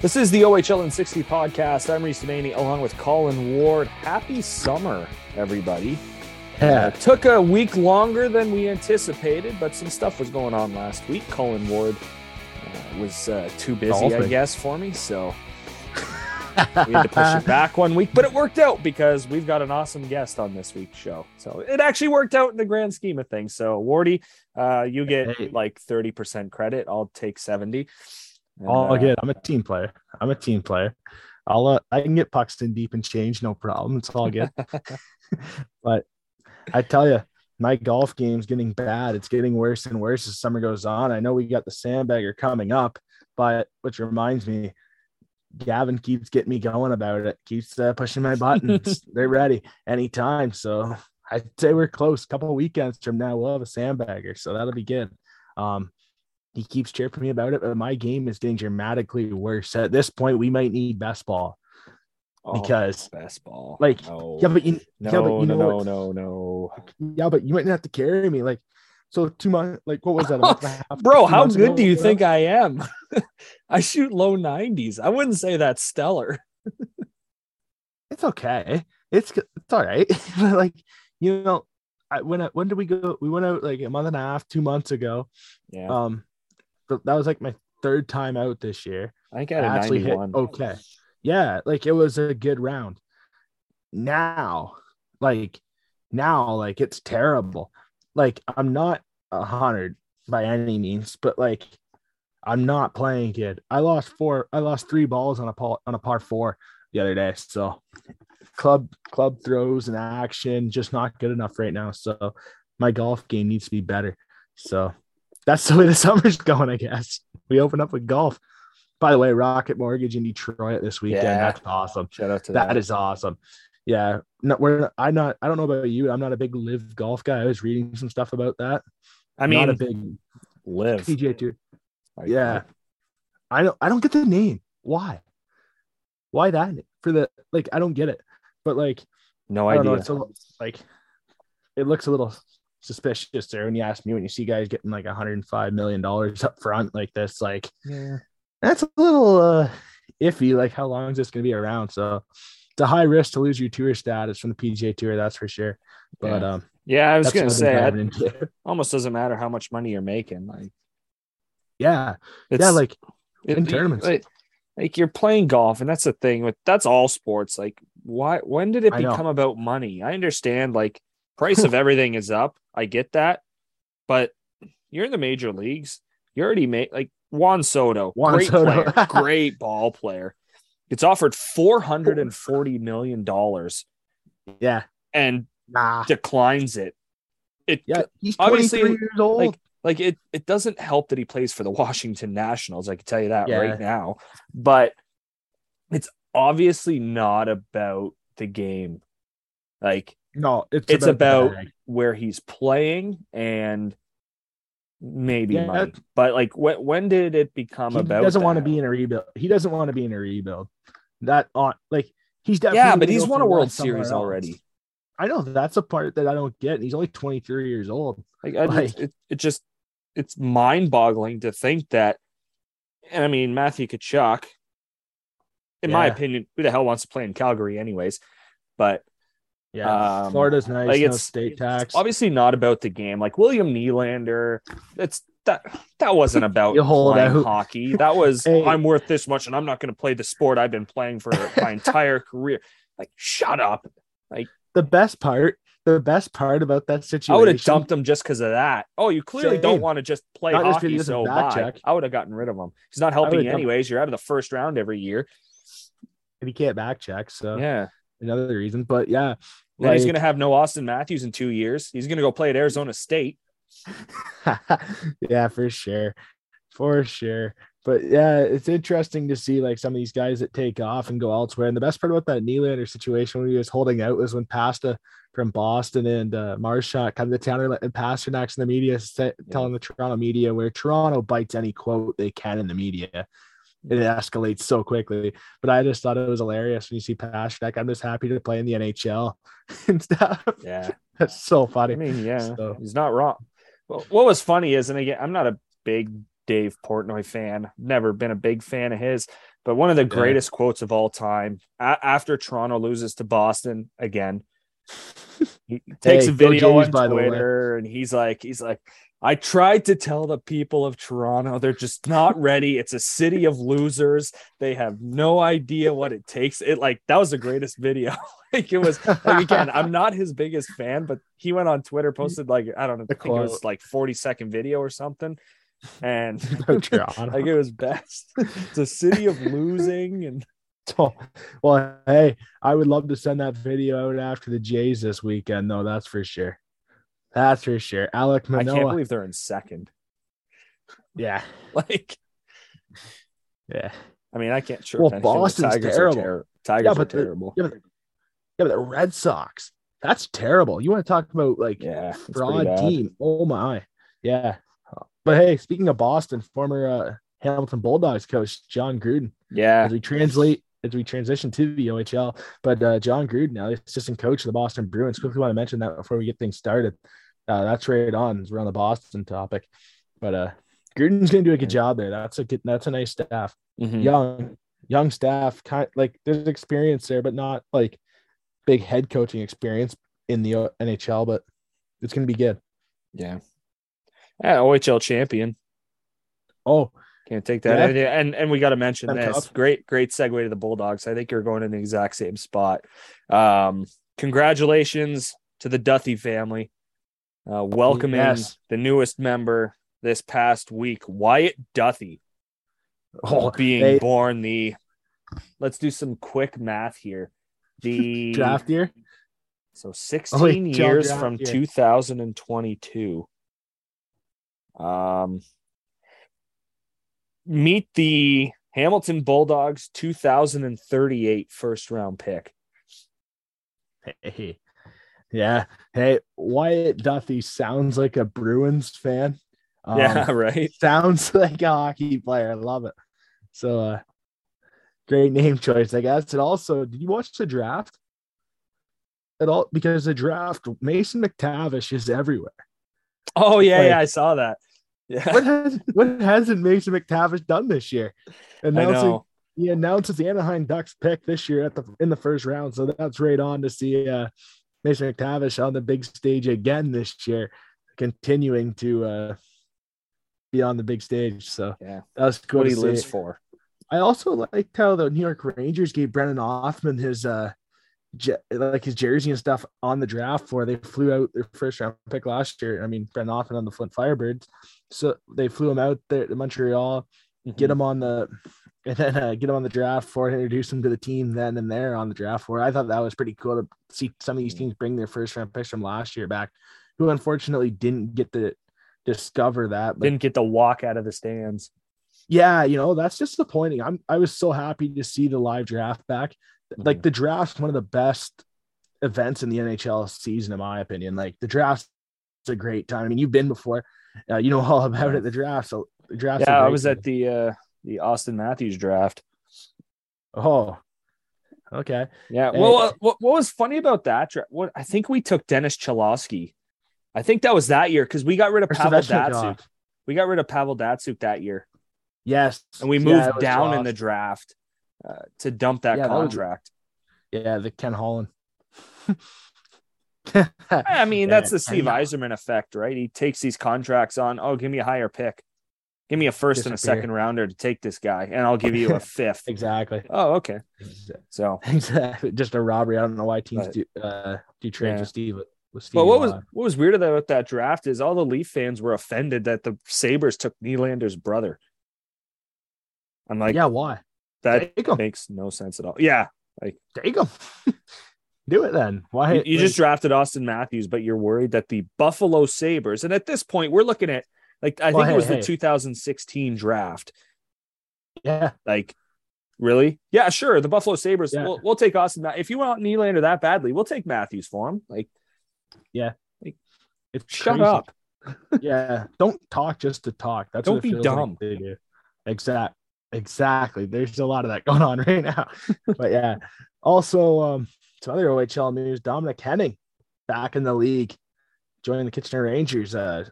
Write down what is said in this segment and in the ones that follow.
This is the OHL in 60 podcast. I'm Reese Demaney along with Colin Ward. Happy summer, everybody. Yeah. Uh, took a week longer than we anticipated, but some stuff was going on last week. Colin Ward uh, was uh, too busy, I guess, for me. So we had to push it back one week, but it worked out because we've got an awesome guest on this week's show. So it actually worked out in the grand scheme of things. So, Wardy, uh, you get Hey. like 30% credit. I'll take 70. And, All uh, good. I'm a team player. I'm a team player. I'll uh, I can get pucks in deep and change, no problem. It's all good. but I tell you, my golf game's getting bad. It's getting worse and worse as summer goes on. I know we got the sandbagger coming up, but which reminds me, Gavin keeps getting me going about it. Keeps uh, pushing my buttons. They're ready anytime. So I'd say we're close. A couple of weekends from now, we'll have a sandbagger. So that'll be good. Um, he keeps chirping me about it, but my game is getting dramatically worse. At this point, we might need best ball oh, because, best ball. like, no. yeah, but you, no, yeah, but you no, know no, no, no. yeah, but you might have to carry me. Like, so two months, like, what was that? a month and a half, Bro, how good ago, do you think I am? I shoot low 90s. I wouldn't say that's stellar. It's okay. It's it's all right. but like, you know, I when I, when did we go? We went out like a month and a half, two months ago. Yeah. Um, that was like my third time out this year. I think I I had a actually hit okay. Yeah, like it was a good round. Now, like now, like it's terrible. Like I'm not a hundred by any means, but like I'm not playing good. I lost four. I lost three balls on a par on a par four the other day. So club club throws and action just not good enough right now. So my golf game needs to be better. So that's the way the summer's going, I guess. We open up with golf. By the way, Rocket Mortgage in Detroit this weekend. Yeah. That's awesome. Shout out to that. That is awesome. Yeah. No, we're I'm not I don't know about you. I'm not a big live golf guy. I was reading some stuff about that. I mean not a big live. PGA tour. Yeah. I don't I don't get the name. Why? Why that for the like I don't get it. But like No I don't know. idea. It's a, little- like it looks a little suspicious there when you ask me when you see guys getting like 105 million dollars up front like this. Like yeah. that's a little uh iffy. Like how long is this gonna be around? So it's a high risk to lose your tour status from the PGA tour, that's for sure. But Yeah. um Yeah, I was say it diving into. almost doesn't matter how much money you're making. Like yeah. it's yeah, like it- in tournaments. Like, like you're playing golf, and that's the thing with that's all sports. Like, why when did it become about money? I understand like price of everything is up. I get that, but you're in the major leagues. You already made like Juan Soto, Juan great Soto. player, great ball player. It's offered four hundred and forty million dollars yeah. and Nah. declines it. It Yeah, he's Obviously, 23 years old. like like it it doesn't help that he plays for the Washington Nationals. I can tell you that Yeah. right now. But it's obviously not about the game. Like no, it's, it's about, about where he's playing and maybe Yeah. money. But like when when did it become he about He doesn't want to be in a rebuild. He doesn't want to be in a rebuild. That on like he's definitely Yeah, but he's won a World Series else. already. I know that's a part that I don't get. He's only 23 years old. Like, I Like- just, it, it just it's mind boggling to think that. And I mean, Matthew Tkachuk, in my opinion, who the hell wants to play in Calgary, anyways? But Yeah, Um, Florida's nice. like, no it's- state tax. obviously not about the game. Like William Nylander, it's that that wasn't about You hold playing out. hockey. That was Hey. I'm worth this much, and I'm not going to play the sport I've been playing for my entire career. Like, shut up! Like the best part, the best part about that situation, I would have dumped him just because of that. Oh, you clearly don't want to just play Not just hockey, doesn't so bye. check. I would have gotten rid of him. He's not helping would've you dumped- anyways. You're out of the first round every year. if he can't back check. So Yeah. another reason. But yeah, Then he's going to have no Auston Matthews in two years. He's going to go play at Arizona State. yeah, for sure. For sure. But yeah, it's interesting to see like some of these guys that take off and go elsewhere. And the best part about that Nylander situation when he was holding out was when Pasta from Boston and uh, Marchand come to town and Pastrnak's in the media telling the Toronto media where Toronto bites any quote they can in the media. It escalates so quickly. But I just thought it was hilarious when you see Pastrnak. I'm just happy to play in the NHL and stuff. Yeah. That's so funny. I mean, yeah, So- he's not wrong. Well, what was funny is, and again, I'm not a big Dave Portnoy fan. Never been a big fan of his. But one of the greatest quotes of all time a- after Toronto loses to Boston again, he takes Hey, a video Jays, on by the way. Twitter and he's like, he's like, I tried to tell the people of Toronto they're just not ready. It's a city of losers. They have no idea what it takes. It like that was the greatest video. like it was like again, I'm not his biggest fan, but he went on Twitter, posted like I don't know, I think it was like 40 second video or something. And like it was best. It's a city of losing and well, hey, I would love to send that video out after the Jays this weekend, though. That's for sure. That's for sure. Alec I can't believe they're in second. yeah, Like, yeah, I mean, I can't sure. Well, if anything, the Boston's Tigers terrible. Are ter- Tigers Yeah, are but the- terrible. yeah, but, yeah, but the Red Sox. That's terrible. You want to talk about like Yeah, fraud team? Oh my, yeah. But hey, speaking of Boston, former uh, Hamilton Bulldogs coach John Gruden. Yeah, as we translate as we transition to the OHL. But uh, John Gruden, now assistant coach of the Boston Bruins. Quickly want to mention that before we get things started. Uh, that's right on. We're on the Boston topic, but uh, Gruden's going to do a good job there. That's a good. That's a nice staff. Mhm. Young, young staff. Kind like there's experience there, but not like big head coaching experience in the uh, NHL. But it's going to be good. yeah. Yeah, OHL champion. Oh, Can't take that. Yeah. And, and and we got to mention this. tough. Great, great segue to the Bulldogs. I think you're going in the exact same spot. Um, congratulations to the Duthie family. Uh, welcoming Yes. the newest member this past week, Wyatt Duthie. oh, being hey, born the let's do some quick math here the draft year. so 16 Oh, wait, years from year. 2022 um meet the hamilton bulldogs 2038 first round pick Hey, yeah. Hey, Wyatt Duthie sounds like a Bruins fan. Um, yeah right sounds like a hockey player. I love it. So, uh, great name choice, I guess. And also, did you watch the draft at all? Because the draft, Mason McTavish is everywhere. oh yeah Like- yeah i saw that yeah What has what hasn't Mason McTavish done this year? Announcing he announces the Anaheim Ducks pick this year at the in the first round. So that's right on to see uh, Mason McTavish on the big stage again this year, continuing to uh, be on the big stage. So yeah that's cool. what he see. lives for I also liked how the New York Rangers gave Brennan Othman his uh je- like his jersey and stuff on the draft floor. They flew out their first round pick last year. I mean, Brennan Othman on the Flint Firebirds. So they flew him out there to Montreal get him on the and then uh, get him on the draft and introduce him to the team then and there on the draft floor. I thought that was pretty cool to see some of these teams bring their first round picks from last year back, who unfortunately didn't get to discover that. But didn't get to walk out of the stands yeah, you know, that's disappointing. I'm I was so happy to see the live draft back. Like Mhm. the draft's one of the best events in the NHL season, in my opinion. Like the draft's a great time. I mean, you've been before, uh, you know all about it. The draft, so the draft. yeah i was at the uh the auston matthews draft Oh, okay. Yeah. Hey. Well, uh, what, what was funny about that? dra- What I think we took Dennis Cholowski. I think that was that year because we got rid of Or Pavel Svechnikov. Datsyuk. We got rid of Pavel Datsyuk that year, Yes, and we moved it was down in the draft uh, to dump that Yeah, that was- contract. Yeah, the Ken Holland. I mean, that's Yeah, the Steve Ken- Yzerman effect, right? He takes these contracts on. Oh, give me a higher pick. Give me a first and a second rounder to take this guy, and I'll give you a fifth. Exactly. oh, okay. So, Exactly. Just a robbery. I don't know why teams But- do uh do trades Yeah. with Steve. With Steve but what was what was weird about that draft is all the Leaf fans were offended that the Sabres took Nylander's brother. I'm like, yeah, why? that makes no sense at all. Yeah, like Take him. do it then. Why? you, you like, just drafted Auston Matthews, but you're worried that the Buffalo Sabres, and at this point, we're looking at like I Well, think it was hey. the 2016 draft. yeah. Like, really? Yeah, sure. The Buffalo Sabres. Yeah. We'll, we'll take Auston. If you want Nylander that badly, we'll take Matthews for him. Like, yeah. Like, It's shut crazy. up. yeah. Don't talk just to talk. That's Don't what be like dumb. they do. Exact. Exactly. There's a lot of that going on right now. but yeah. Also, um, some other OHL news. Dominic Henning back in the league, joining the Kitchener Rangers. Uh,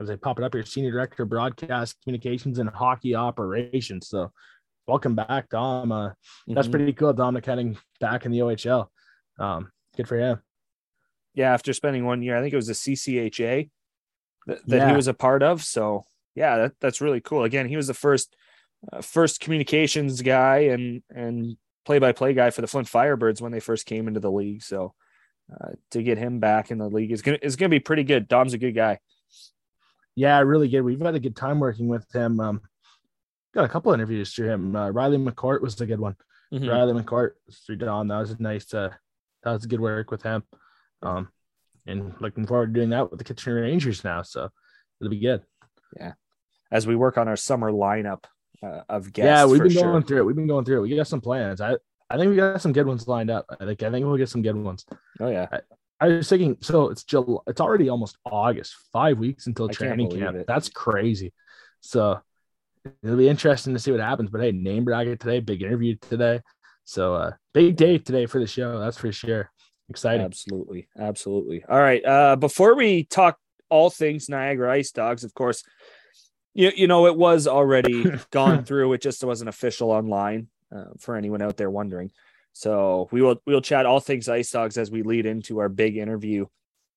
as they pop it up here, senior director of broadcast communications and hockey operations. So welcome back, Dom. Uh, that's Mhm. pretty cool. Dominic Henning back in the OHL. Um, good for him. yeah, after spending one year, I think it was the CCHA that, that he was a part of. So yeah, that, that's really cool. Again, he was the first uh, first communications guy and and play by play guy for the Flint Firebirds when they first came into the league. So uh, to get him back in the league is gonna is gonna be pretty good. Dom's a good guy. Yeah, really good. We've had a good time working with him. Um, got a couple interviews through him. Uh, Riley McCourt was a good one. Mhm. Riley McCourt through Don. That was a nice. Uh, that was good work with him. Um, and looking forward to doing that with the Kitchener Rangers now. So it'll be good. Yeah. As we work on our summer lineup uh, of guests. yeah, we've been sure. going through it. We've been going through it. We got some plans. I I think we got some good ones lined up. I think I think we'll get some good ones. Oh yeah, I was thinking, so it's July, it's already almost August, five weeks until I training camp. it. That's crazy. So it'll be interesting to see what happens. But hey, name bracket today, big interview today. So uh big day today for the show, that's for sure. Exciting. Absolutely. Absolutely. All right. Uh, before we talk all things Niagara Ice Dogs, of course, you, you know, it was already gone through. It just wasn't official online uh, for anyone out there wondering. So we will we'll chat all things Ice Dogs as we lead into our big interview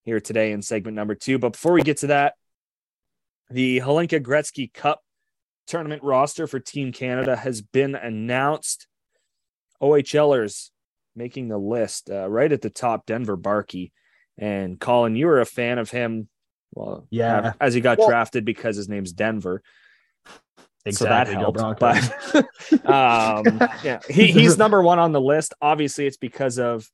here today in segment number two. But before we get to that, the Hlinka Gretzky Cup tournament roster for Team Canada has been announced. OHLers making the list uh, right at the top Denver Barkey and Colin you were a fan of him well Yeah. as he got Well- drafted because his name's Denver Exactly. so that helped but um yeah he, he's number one on the list obviously it's because of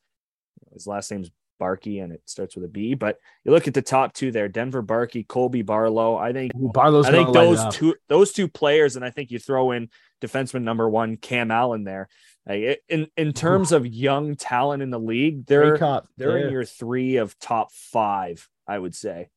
his last name's Barkey and it starts with a B but you look at the top two there Denver Barkey Colby Barlow I think Ooh, Barlow's I think gonna light it those two those two players, and I think you throw in defenseman number one Cam Allen there. Like, it- in in terms of young talent in the league, they're they're Yeah. in your three of top five, I would say.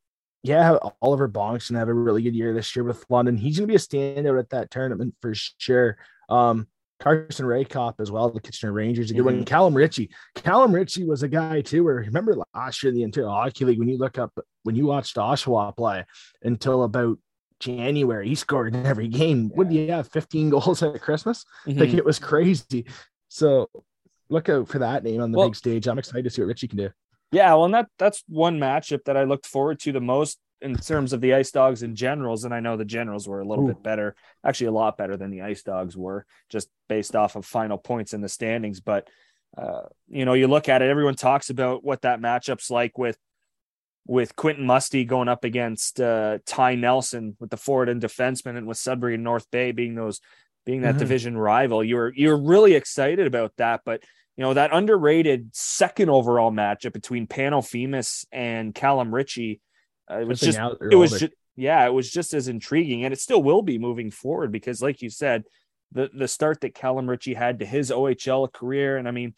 Yeah, Oliver Bonk's gonna have a really good year this year with London. He's gonna be a standout at that tournament for sure. Um, Carson Rehkopf as well, the Kitchener Rangers, a good one. Mhm. Callum Ritchie. Callum Ritchie was a guy too. Where remember last year the Ontario Hockey League when you look up when you watched Oshawa play until about January, he scored in every game. What do you have? 15 goals at Christmas? Like Mhm. it was crazy. So look out for that name on the Well- big stage. I'm excited to see what Ritchie can do. Yeah, well, and that that's one matchup that I looked forward to the most in terms of the Ice Dogs and Generals, and I know the Generals were a little Ooh. bit better, actually a lot better than the Ice Dogs were, just based off of final points in the standings. But uh, you know, you look at it, everyone talks about what that matchup's like with with Quentin Musty going up against uh, Ty Nelson with the forward and defenseman, and with Sudbury and North Bay being those being that Mhm. division rival. You were you're really excited about that, but you know that underrated second overall matchup between Pano Fimis and Callum Ritchie. Uh, it was just out, it was just yeah, it was just as intriguing, and it still will be moving forward because, like you said, the the start that Callum Ritchie had to his OHL career, and I mean,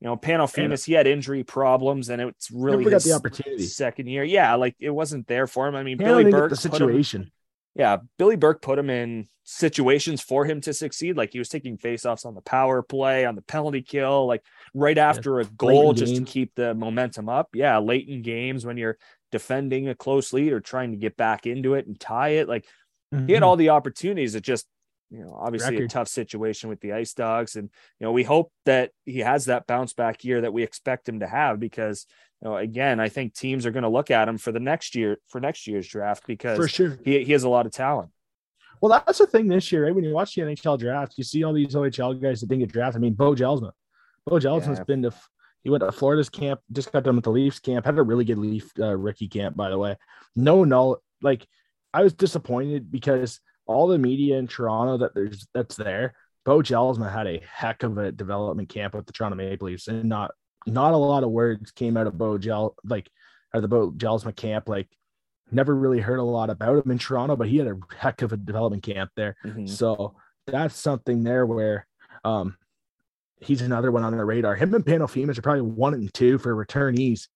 you know, Pano Fimis, he had injury problems, and it's really got his the opportunity. second year. Yeah, like it wasn't there for him. I mean, Billy Burke the put him- situation. Yeah, Billy Burke put him in situations for him to succeed. Like he was taking faceoffs on the power play, on the penalty kill, like right after a goal just to keep the momentum up. Yeah, late in games when you're defending a close lead or trying to get back into it and tie it. Like he had Mhm. all the opportunities. It just, you know, obviously a tough situation with the Ice Dogs. And, you know, we hope that he has that bounce back year that we expect him to have because, you know, again, I think teams are going to look at him for the next year, for next year's draft because for sure. he, he has a lot of talent. Well, that's the thing this year, right? When you watch the NHL draft, you see all these OHL guys that didn't get drafted. I mean, Bo Jelsma. Bo Jelsma's Yeah. been to he went to Florida's camp, just got done with the Leafs camp, had a really good Leaf uh, rookie camp, by the way. No, no, like I was disappointed because all the media in Toronto that there's that's there. Bo Jelsma had a heck of a development camp with the Toronto Maple Leafs, and not not a lot of words came out of Bo Gel like out of the Bo Jelsma camp. Like never really heard a lot about him in Toronto, but he had a heck of a development camp there. Mhm. So that's something there where um he's another one on the radar. Him and Pano Fimis are probably one and two for returnees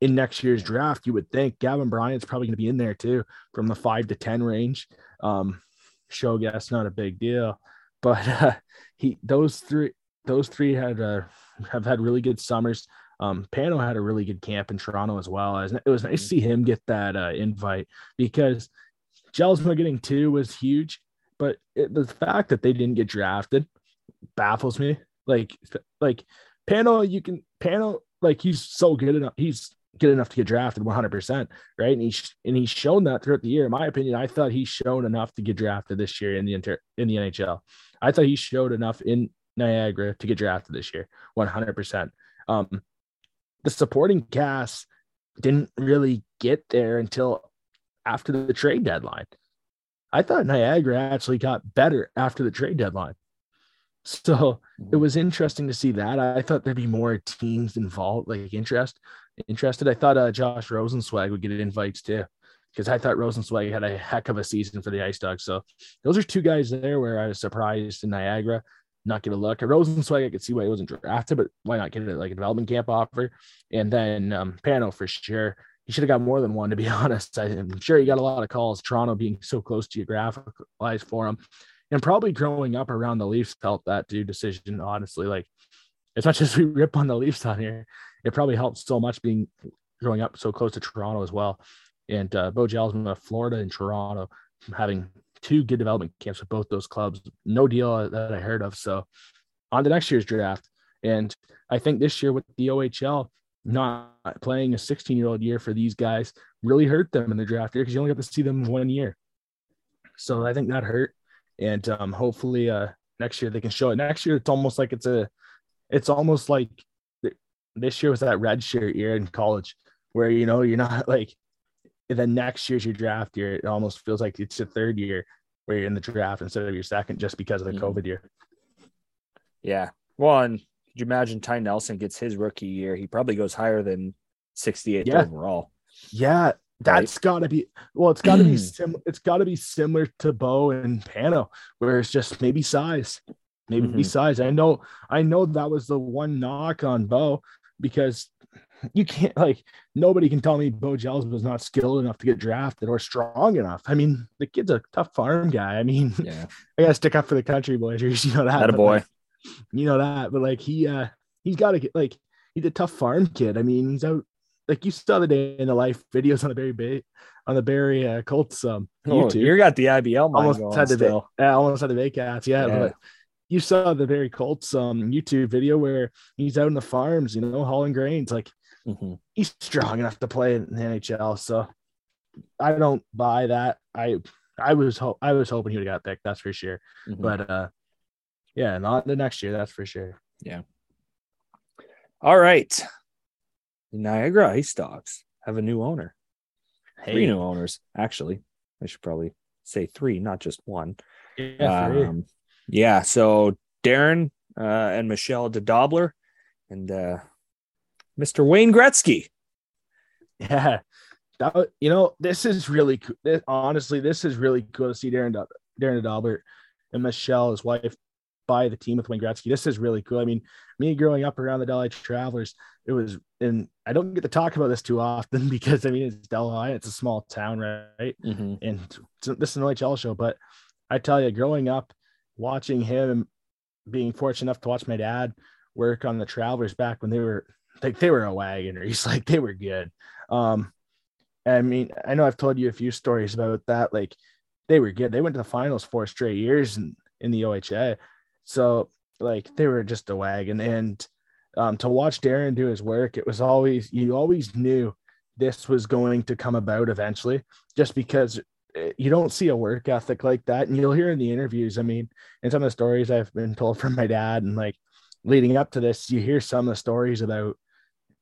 in next year's draft. You would think Gavin Bryant's probably going to be in there too from the five to ten range. Um, show guess not a big deal, but uh, he those three those three had uh, have had really good summers. Um, Pano had a really good camp in Toronto as well. It was nice to see him get that uh, invite because Jelsma getting two was huge, but it, the fact that they didn't get drafted baffles me. Like, like Pano, you can Pano, like he's so good enough. He's good enough to get drafted 100%, right? And he's and he's shown that throughout the year. In my opinion, I thought he's shown enough to get drafted this year in the inter in the NHL. I thought he showed enough in Niagara to get drafted this year, 100%. Um, the supporting cast didn't really get there until after the trade deadline. I thought Niagara actually got better after the trade deadline. So it was interesting to see that. I thought there'd be more teams involved, like interest, interested. I thought uh, Josh Rosenzweig would get invites too, because I thought Rosenzweig had a heck of a season for the Ice Dogs. So those are two guys there where I was surprised in Niagara not get a look. At Rosenzweig, I could see why he wasn't drafted, but why not get it like a development camp offer? And then um, Pano for sure. He should have got more than one, to be honest. I'm sure he got a lot of calls. Toronto being so close geographic wise for him and probably growing up around the Leafs helped that do decision. Honestly, like as much as we rip on the Leafs on here, it probably helped so much being growing up so close to Toronto as well. And uh, Bo of Florida and Toronto having two good development camps with both those clubs. No deal that I heard of. So on the next year's draft. And I think this year with the OHL not playing a 16 year old year for these guys really hurt them in the draft year because you only got to see them one year. So I think that hurt and um, hopefully uh, next year they can show it. Next year it's almost like it's a, it's almost like this year was that red shirt year in college where you know you're not like. Then next year's your draft year. It almost feels like it's your third year where you're in the draft instead of your second, just because of the Mhm. COVID year. Yeah. Well, and could you imagine Ty Nelson gets his rookie year? He probably goes higher than 68th Yeah. overall. Yeah, that's got to be well. It's got to be sim. It's got to be similar to Bo and Pano, where it's just maybe size, maybe Mhm. size. I know, I know that was the one knock on Bo because you can't like nobody can tell me Bo Gels was not skilled enough to get drafted or strong enough. I mean, the kid's a tough farm guy. I mean, Yeah. I gotta stick up for the country boys. You know that. That a boy. like, you know that, but like he uh he's got to get like he's a tough farm kid. I mean, he's out like you saw the day in the life videos on the Barrie Bay on the Barrie uh, Colts um Oh, YouTube. you got the IBL almost had the still. I almost had the Bay Cats, yeah, Yeah. But you saw the Barrie Colts um YouTube video where he's out in the farms, you know, hauling grains. Like Mhm. he's strong enough to play in the NHL. So I don't buy that. I I was ho- I was hoping he would have got picked, that's for sure. Mhm. But uh yeah, not the next year, that's for sure. Yeah. All right. The Niagara Ice Dogs have a new owner. Three new owners, actually. I should probably say three, not just one. yeah. Um, yeah. So Darren uh, and Michelle DeDobbelaer and uh, Mr. Wayne Gretzky. Yeah, that you know this is really cool. This, honestly, this is really cool to see Darren Darren Daubert and Michelle, his wife, buy the team with Wayne Gretzky. This is really cool. I mean, me growing up around the Delhi Travelers, it was, and I don't get to talk about this too often because I mean it's Delhi, it's a small town, right? Mm-hmm. and this is an OHL show, but I tell you, growing up, watching him, being fortunate enough to watch my dad work on the Travelers back when they were like they were a wagon or He's like they were good. Um, I mean, I know I've told you a few stories about that. Like they were good. They went to the finals four straight years in, in the OHA. So like they were just a wagon. And um, to watch Darren do his work, it was always you always knew this was going to come about eventually, just because you don't see a work ethic like that. And you'll hear in the interviews, I mean, in some of the stories I've been told from my dad, and like leading up to this, you hear some of the stories about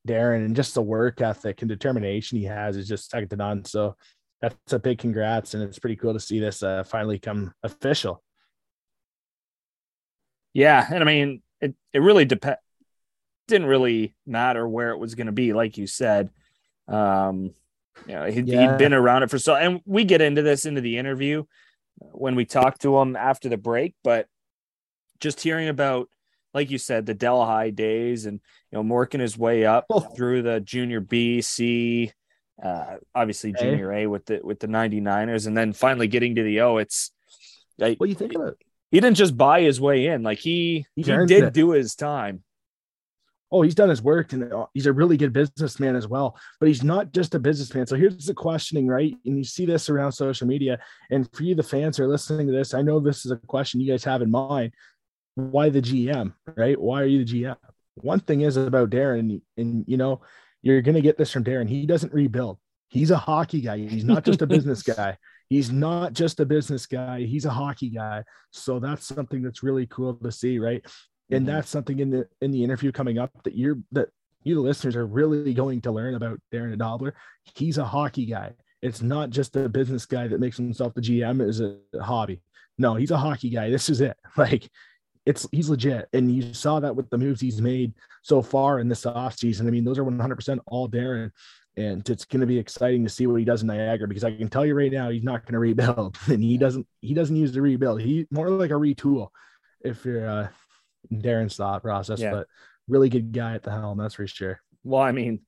Darren and just the work ethic and determination he has is just second to none. So that's a big congrats. And it's pretty cool to see this uh, finally come official. Yeah, and I mean, it it really depend didn't really matter where it was going to be, like you said. Um, you know, he, Yeah. he'd been around it for so, and we get into this into the interview when we talk to him after the break, but just hearing about, like you said, the Delhi days and you know, working his way up Oh. through the junior B, C, uh, obviously junior A with the with the 99ers, and then finally getting to the O. It's like What do you think about he didn't just buy his way in, like he He's he did it. do his time. Oh, he's done his work and uh, he's a really good businessman as well. But he's not just a businessman. So here's the questioning, right? And you see this around social media. And for you, the fans who are listening to this, I know this is a question you guys have in mind. Why the GM, right? Why are you the GM? One thing is about Darren, and you know, you're going to get this from Darren. He doesn't rebuild. He's a hockey guy. He's not just a business guy. He's not just a business guy. He's a hockey guy. So that's something that's really cool to see, right? And mm-hmm. that's something in the in the interview coming up that you're that you the listeners are really going to learn about Darren Dobler. He's a hockey guy. It's not just a business guy that makes himself the GM as a hobby. No, he's a hockey guy. This is it. Like it's he's legit. And you saw that with the moves he's made so far in this offseason. I mean, those are 100% all Darren. And it's going to be exciting to see what he does in Niagara because I can tell you right now, he's not going to rebuild. And he doesn't he doesn't use the rebuild. He more like a retool if you're uh, Darren's thought process, yeah. but really good guy at the helm, that's for sure. Well, I mean,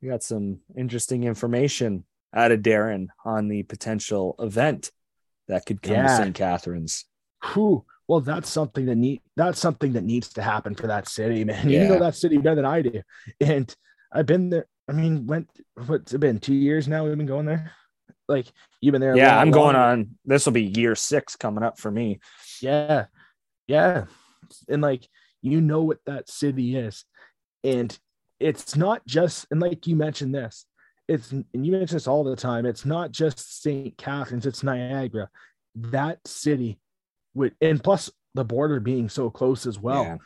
we got some interesting information out of Darren on the potential event that could come yeah. to St. Catharines. Whew. Well, that's something that need that's something that needs to happen for that city, man. Yeah. You know that city better than I do. And I've been there. I mean, went what's it been? Two years now we've been going there. Like you've been there. Yeah, I'm going on. This will be year six coming up for me. Yeah, yeah and like you know what that city is. And it's not just and like you mentioned this it's and you mention this all the time it's not just st catharines it's niagara. That city with and plus the border being so close as well. Yeah.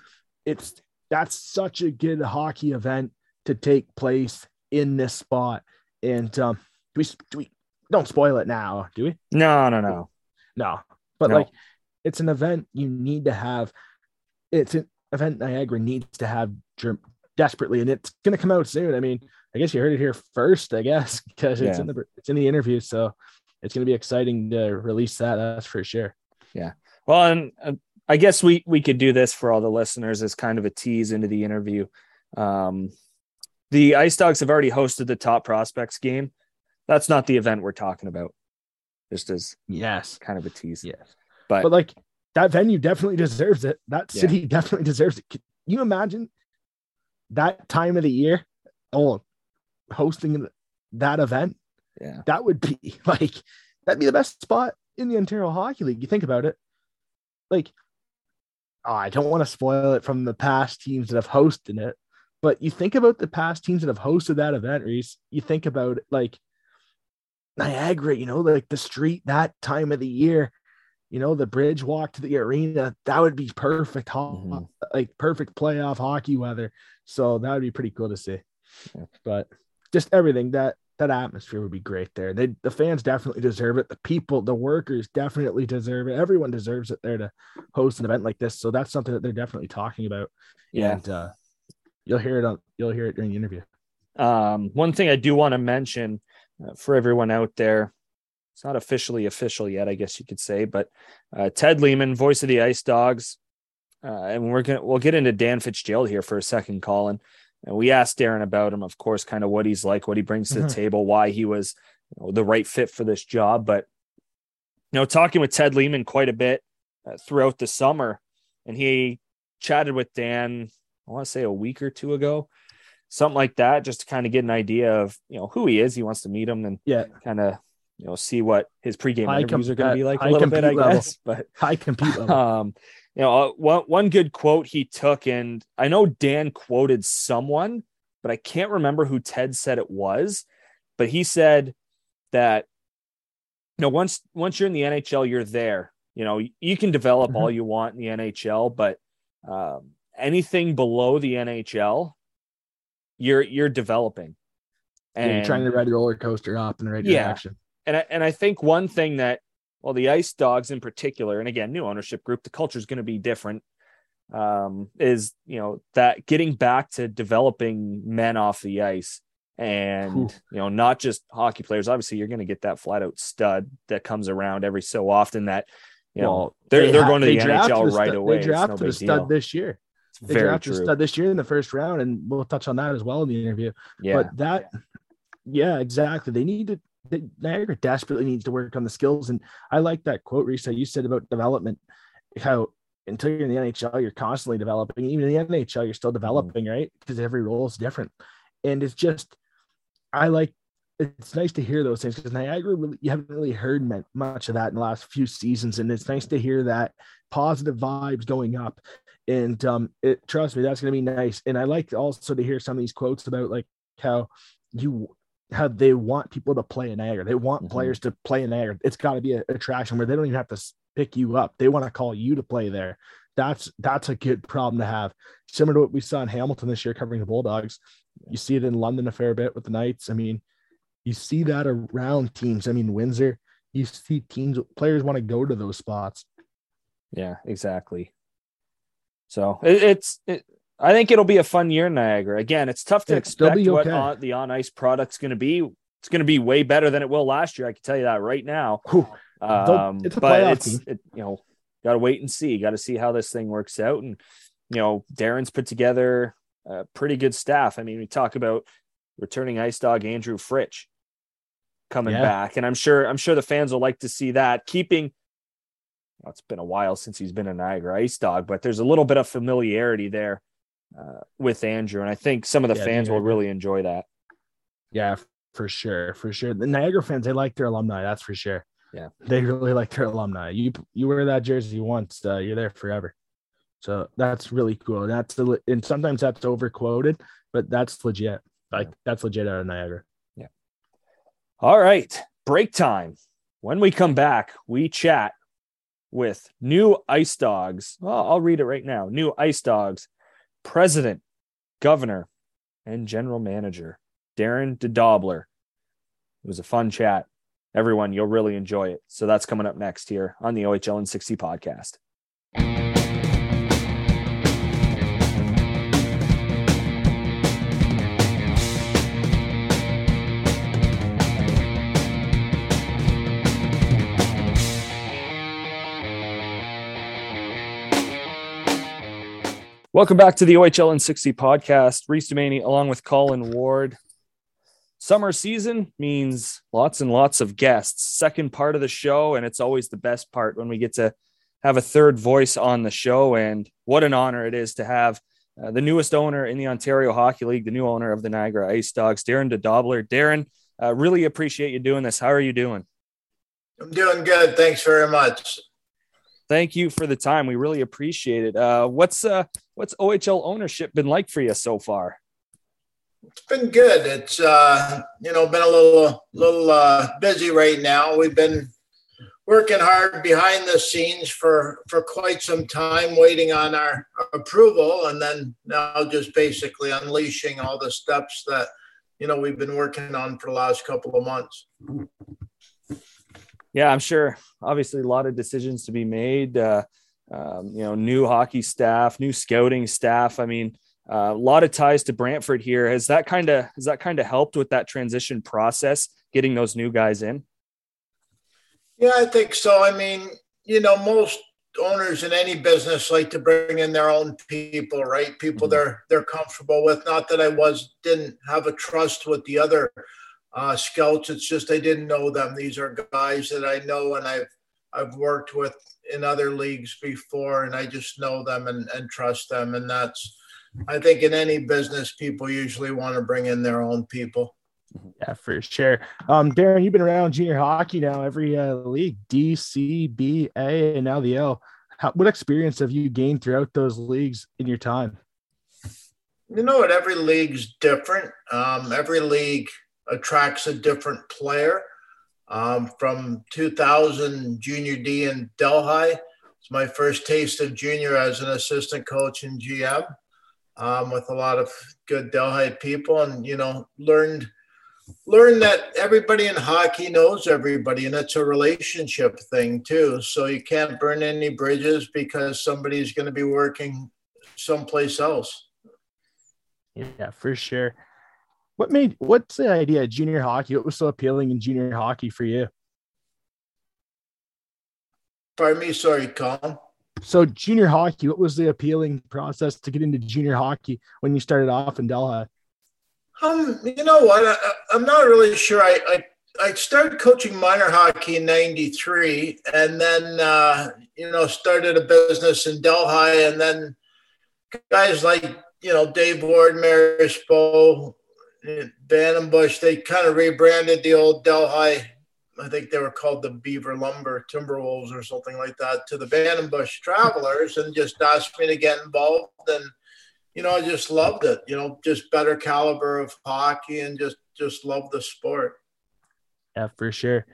it's that's such a good hockey event to take place in this spot. And um do we, do we don't spoil it now do we? No no no. No but no. like it's an event you need to have it's an event Niagara needs to have desperately, and it's going to come out soon. I mean, I guess you heard it here first, I guess, because it's yeah. in the it's in the interview, so it's going to be exciting to release that. That's for sure. Yeah. Well, and uh, I guess we we could do this for all the listeners as kind of a tease into the interview. Um, the Ice Dogs have already hosted the Top Prospects game. That's not the event we're talking about. Just as yes, kind of a tease. Yes, but but like that venue definitely deserves it. That city yeah. definitely deserves it. Can you imagine that time of the year? Oh, hosting that event. Yeah. That would be like that'd be the best spot in the Ontario Hockey League. You think about it. Like, oh, I don't want to spoil it from the past teams that have hosted it, but you think about the past teams that have hosted that event, Reese. You think about it, like Niagara, you know, like the street that time of the year you know, the bridge walk to the arena, that would be perfect, mm-hmm. like perfect playoff hockey weather. So that would be pretty cool to see. Yeah. But just everything that that atmosphere would be great there. They the fans definitely deserve it. The people, the workers definitely deserve it. Everyone deserves it there to host an event like this. So that's something that they're definitely talking about. Yeah. And uh, you'll hear it on you'll hear it during the interview. Um, one thing I do want to mention uh, for everyone out there, it's not officially official yet, I guess you could say, but uh, Ted Lehman, voice of the Ice Dogs, uh, and we're gonna we'll get into Dan Fitzgerald here for a second, Colin. And we asked Darren about him, of course, kind of what he's like, what he brings to mm-hmm. the table, why he was you know, the right fit for this job. But you know, talking with Ted Lehman quite a bit uh, throughout the summer, and he chatted with Dan. I want to say a week or two ago, something like that, just to kind of get an idea of you know who he is. He wants to meet him and yeah, kind of you know see what his pregame high interviews com- are going to be like a little bit, I guess. But high compete level. Um, you know, uh, one one good quote he took, and I know Dan quoted someone, but I can't remember who Ted said it was. But he said that you know once once you're in the NHL, you're there. You know, you can develop mm-hmm. all you want in the NHL, but um, anything below the NHL, you're you're developing. And yeah, you're trying to ride the roller coaster up in the right yeah, direction and I, and I think one thing that well the ice dogs in particular and again new ownership group the culture is going to be different um, is you know that getting back to developing men off the ice and Ooh. you know not just hockey players obviously you're going to get that flat out stud that comes around every so often that you well, know they're they they're going to the NHL right stud, away they drafted no a stud deal. this year it's they drafted true. a stud this year in the first round and we'll touch on that as well in the interview yeah but that yeah exactly they need to Niagara desperately needs to work on the skills. And I like that quote, Reese, that you said about development, how until you're in the NHL, you're constantly developing. Even in the NHL, you're still Mm-hmm. developing, right? Because every role is different. And it's just, I like, it's nice to hear those things because Niagara, really, you haven't really heard much of that in the last few seasons. And it's nice to hear that positive vibes going up. And um, it, trust me, that's going to be nice. And I like also to hear some of these quotes about like how you, how they want people to play in Niagara. They want Mhm. players to play in Niagara. It's got to be an attraction where they don't even have to pick you up. They want to call you to play there. That's that's a good problem to have. Similar to what we saw in Hamilton this year covering the Bulldogs. You see it in London a fair bit with the Knights. I mean, you see that around teams. I mean, Windsor, you see teams players want to go to those spots. Yeah, exactly. So it, it's it, I think it'll be a fun year in Niagara. Again, it's tough to expect be what on, the on ice product's going to be. It's going to be way better than it will last year. I can tell you that right now. Um, it's a but it's it, you know got to wait and see. Got to see how this thing works out. And you know, Darren's put together a pretty good staff. I mean, we talk about returning ice dog Andrew Fritsch coming Yeah. back, and I'm sure I'm sure the fans will like to see that. Keeping well, it's been a while since he's been a Niagara Ice Dog, but there's a little bit of familiarity there uh, with Andrew, and I think some of the Yeah, fans will really enjoy that. Yeah, for sure, for sure. The Niagara fans, they like their alumni. That's for sure. Yeah. they really like their alumni. You you wear that jersey once, uh, you're there forever. So that's really cool. That's and sometimes that's over quoted, but that's legit. Like that's legit out of Niagara. Yeah. All right, break time. When we come back, we chat with new Ice Dogs. Well, I'll read it right now. New Ice Dogs president, governor, and general manager, Darren DeDobbelaer. It was a fun chat. Everyone, you'll really enjoy it. So that's coming up next here on the OHL and 60 podcast. Welcome back to the OHL and 60 podcast. Reese Domaney along with Colin Ward. Summer season means lots and lots of guests. Second part of the show, and it's always the best part when we get to have a third voice on the show. And what an honor it is to have uh, the newest owner in the Ontario Hockey League, the new owner of the Niagara Ice Dogs, Darren DeDobbelaer. Darren, uh, really appreciate you doing this. How are you doing? I'm doing good. Thanks very much. Thank you for the time. We really appreciate it. Uh, what's uh, what's OHL ownership been like for you so far? It's been good. It's uh, you know been a little little uh, busy right now. We've been working hard behind the scenes for for quite some time, waiting on our approval, and then now just basically unleashing all the steps that you know we've been working on for the last couple of months. Yeah, I'm sure. Obviously, a lot of decisions to be made. Uh, um, you know, new hockey staff, new scouting staff. I mean, uh, a lot of ties to Brantford here. Has that kind of has that kind of helped with that transition process, getting those new guys in? Yeah, I think so. I mean, you know, most owners in any business like to bring in their own people, right? People Mhm. they're they're comfortable with. Not that I was didn't have a trust with the other uh, scouts. It's just I didn't know them. These are guys that I know and I've I've worked with in other leagues before, and I just know them and, and trust them. And that's I think in any business, people usually want to bring in their own people. Yeah, for sure. Um, Darren, you've been around junior hockey now, every uh, league, D, C, B, A, and now the L. How, what experience have you gained throughout those leagues in your time? You know what? Every league's different. Um, every league attracts a different player. Um, from 2000 Junior D in Delhi, it's my first taste of junior as an assistant coach and GM um, with a lot of good Delhi people, and you know learned learned that everybody in hockey knows everybody, and it's a relationship thing too. So you can't burn any bridges because somebody's going to be working someplace else. Yeah, for sure. What made what's the idea of junior hockey? What was so appealing in junior hockey for you? Pardon me, sorry, Colin. So junior hockey, what was the appealing process to get into junior hockey when you started off in Delhi? Um, you know what? I, I'm not really sure. I, I I started coaching minor hockey in '93, and then uh, you know started a business in Delhi, and then guys like you know Dave Ward, Mary Marius Bow, Bush, they kind of rebranded the old Delhi. I think they were called the Beaver Lumber Timberwolves or something like that to the Bantam Bush Travelers, and just asked me to get involved. And you know, I just loved it. You know, just better caliber of hockey, and just just love the sport. Yeah, for sure.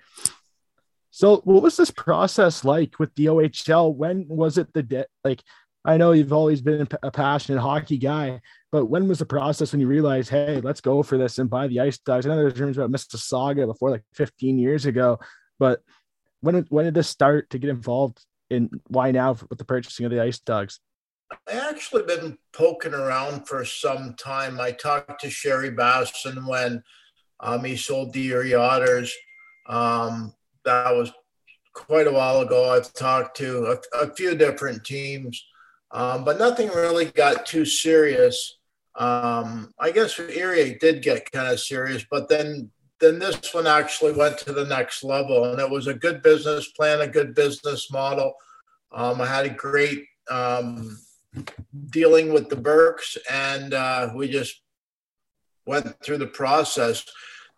So, what was this process like with the OHL? When was it the de- like? I know you've always been a passionate hockey guy, but when was the process when you realized, hey, let's go for this and buy the ice dogs? I know there's rumors about Mississauga before, like 15 years ago, but when when did this start to get involved in why now with the purchasing of the ice dogs? I actually been poking around for some time. I talked to Sherry Bassin when um, he sold the Erie Otters. Um, that was quite a while ago. I've talked to a, a few different teams, um, but nothing really got too serious. Um, I guess Erie did get kind of serious, but then then this one actually went to the next level, and it was a good business plan, a good business model. Um, I had a great um, dealing with the Burkes, and uh, we just went through the process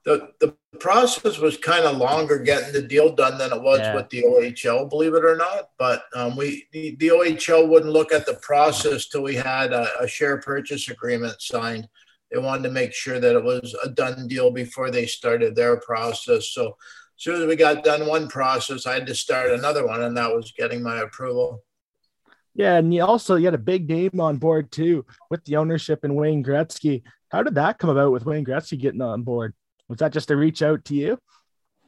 the the process was kind of longer getting the deal done than it was yeah. with the OHL, believe it or not. But um, we the, the, OHL wouldn't look at the process till we had a, a, share purchase agreement signed. They wanted to make sure that it was a done deal before they started their process. So as soon as we got done one process, I had to start another one, and that was getting my approval. Yeah, and you also you had a big name on board too with the ownership and Wayne Gretzky. How did that come about with Wayne Gretzky getting on board? Was that just a reach out to you?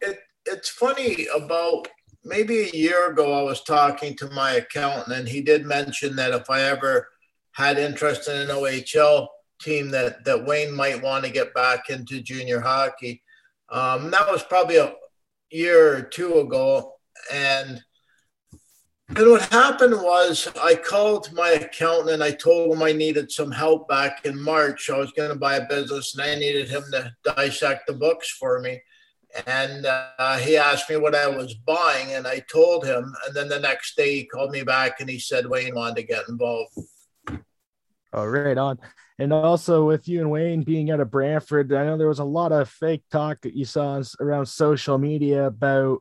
It, it's funny about maybe a year ago, I was talking to my accountant, and he did mention that if I ever had interest in an OHL team, that that Wayne might want to get back into junior hockey. Um, that was probably a year or two ago, and and what happened was I called my accountant and I told him I needed some help back in March. I was going to buy a business and I needed him to dissect the books for me. And uh, he asked me what I was buying, and I told him. And then the next day he called me back and he said Wayne wanted to get involved. Oh, right on. And also with you and Wayne being out of Brantford, I know there was a lot of fake talk that you saw around social media about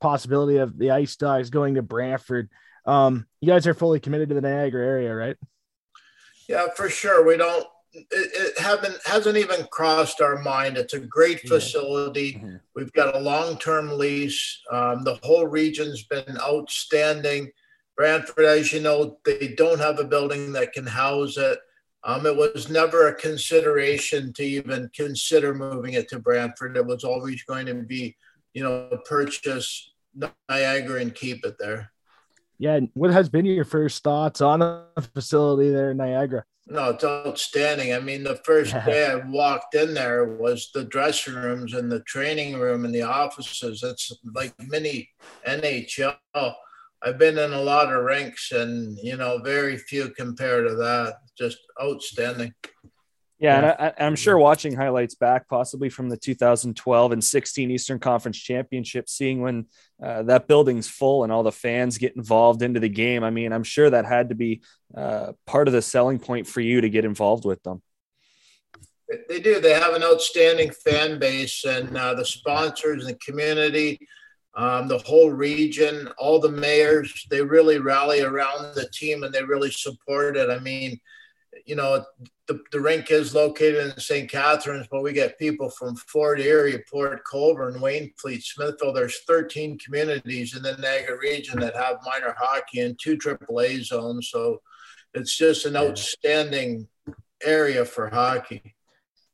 possibility of the Ice Dogs going to Brantford. Um, you guys are fully committed to the Niagara area, right? Yeah, for sure. We don't. It, it haven't hasn't even crossed our mind. It's a great facility. Mm-hmm. We've got a long term lease. Um, the whole region's been outstanding. Brantford, as you know, they don't have a building that can house it. Um, it was never a consideration to even consider moving it to Brantford. It was always going to be you know, purchase Niagara and keep it there. Yeah. What has been your first thoughts on the facility there in Niagara? No, it's outstanding. I mean, the first day I walked in there was the dressing rooms and the training room and the offices. It's like mini NHL. I've been in a lot of rinks and, you know, very few compared to that. Just outstanding. Yeah, yeah. and I, am sure watching highlights back, possibly from the 2012 and 16 Eastern Conference Championship, seeing when uh, that building's full and all the fans get involved into the game. I mean, I'm sure that had to be uh, part of the selling point for you to get involved with them. They do. They have an outstanding fan base, and uh, the sponsors, and the community, um, the whole region, all the mayors, they really rally around the team and they really support it. I mean, you know, the, the rink is located in St. Catharines, but we get people from Fort Erie, Port Colborne, Wainfleet, Smithville. There's 13 communities in the Niagara region that have minor hockey and two AAA zones. So it's just an outstanding area for hockey.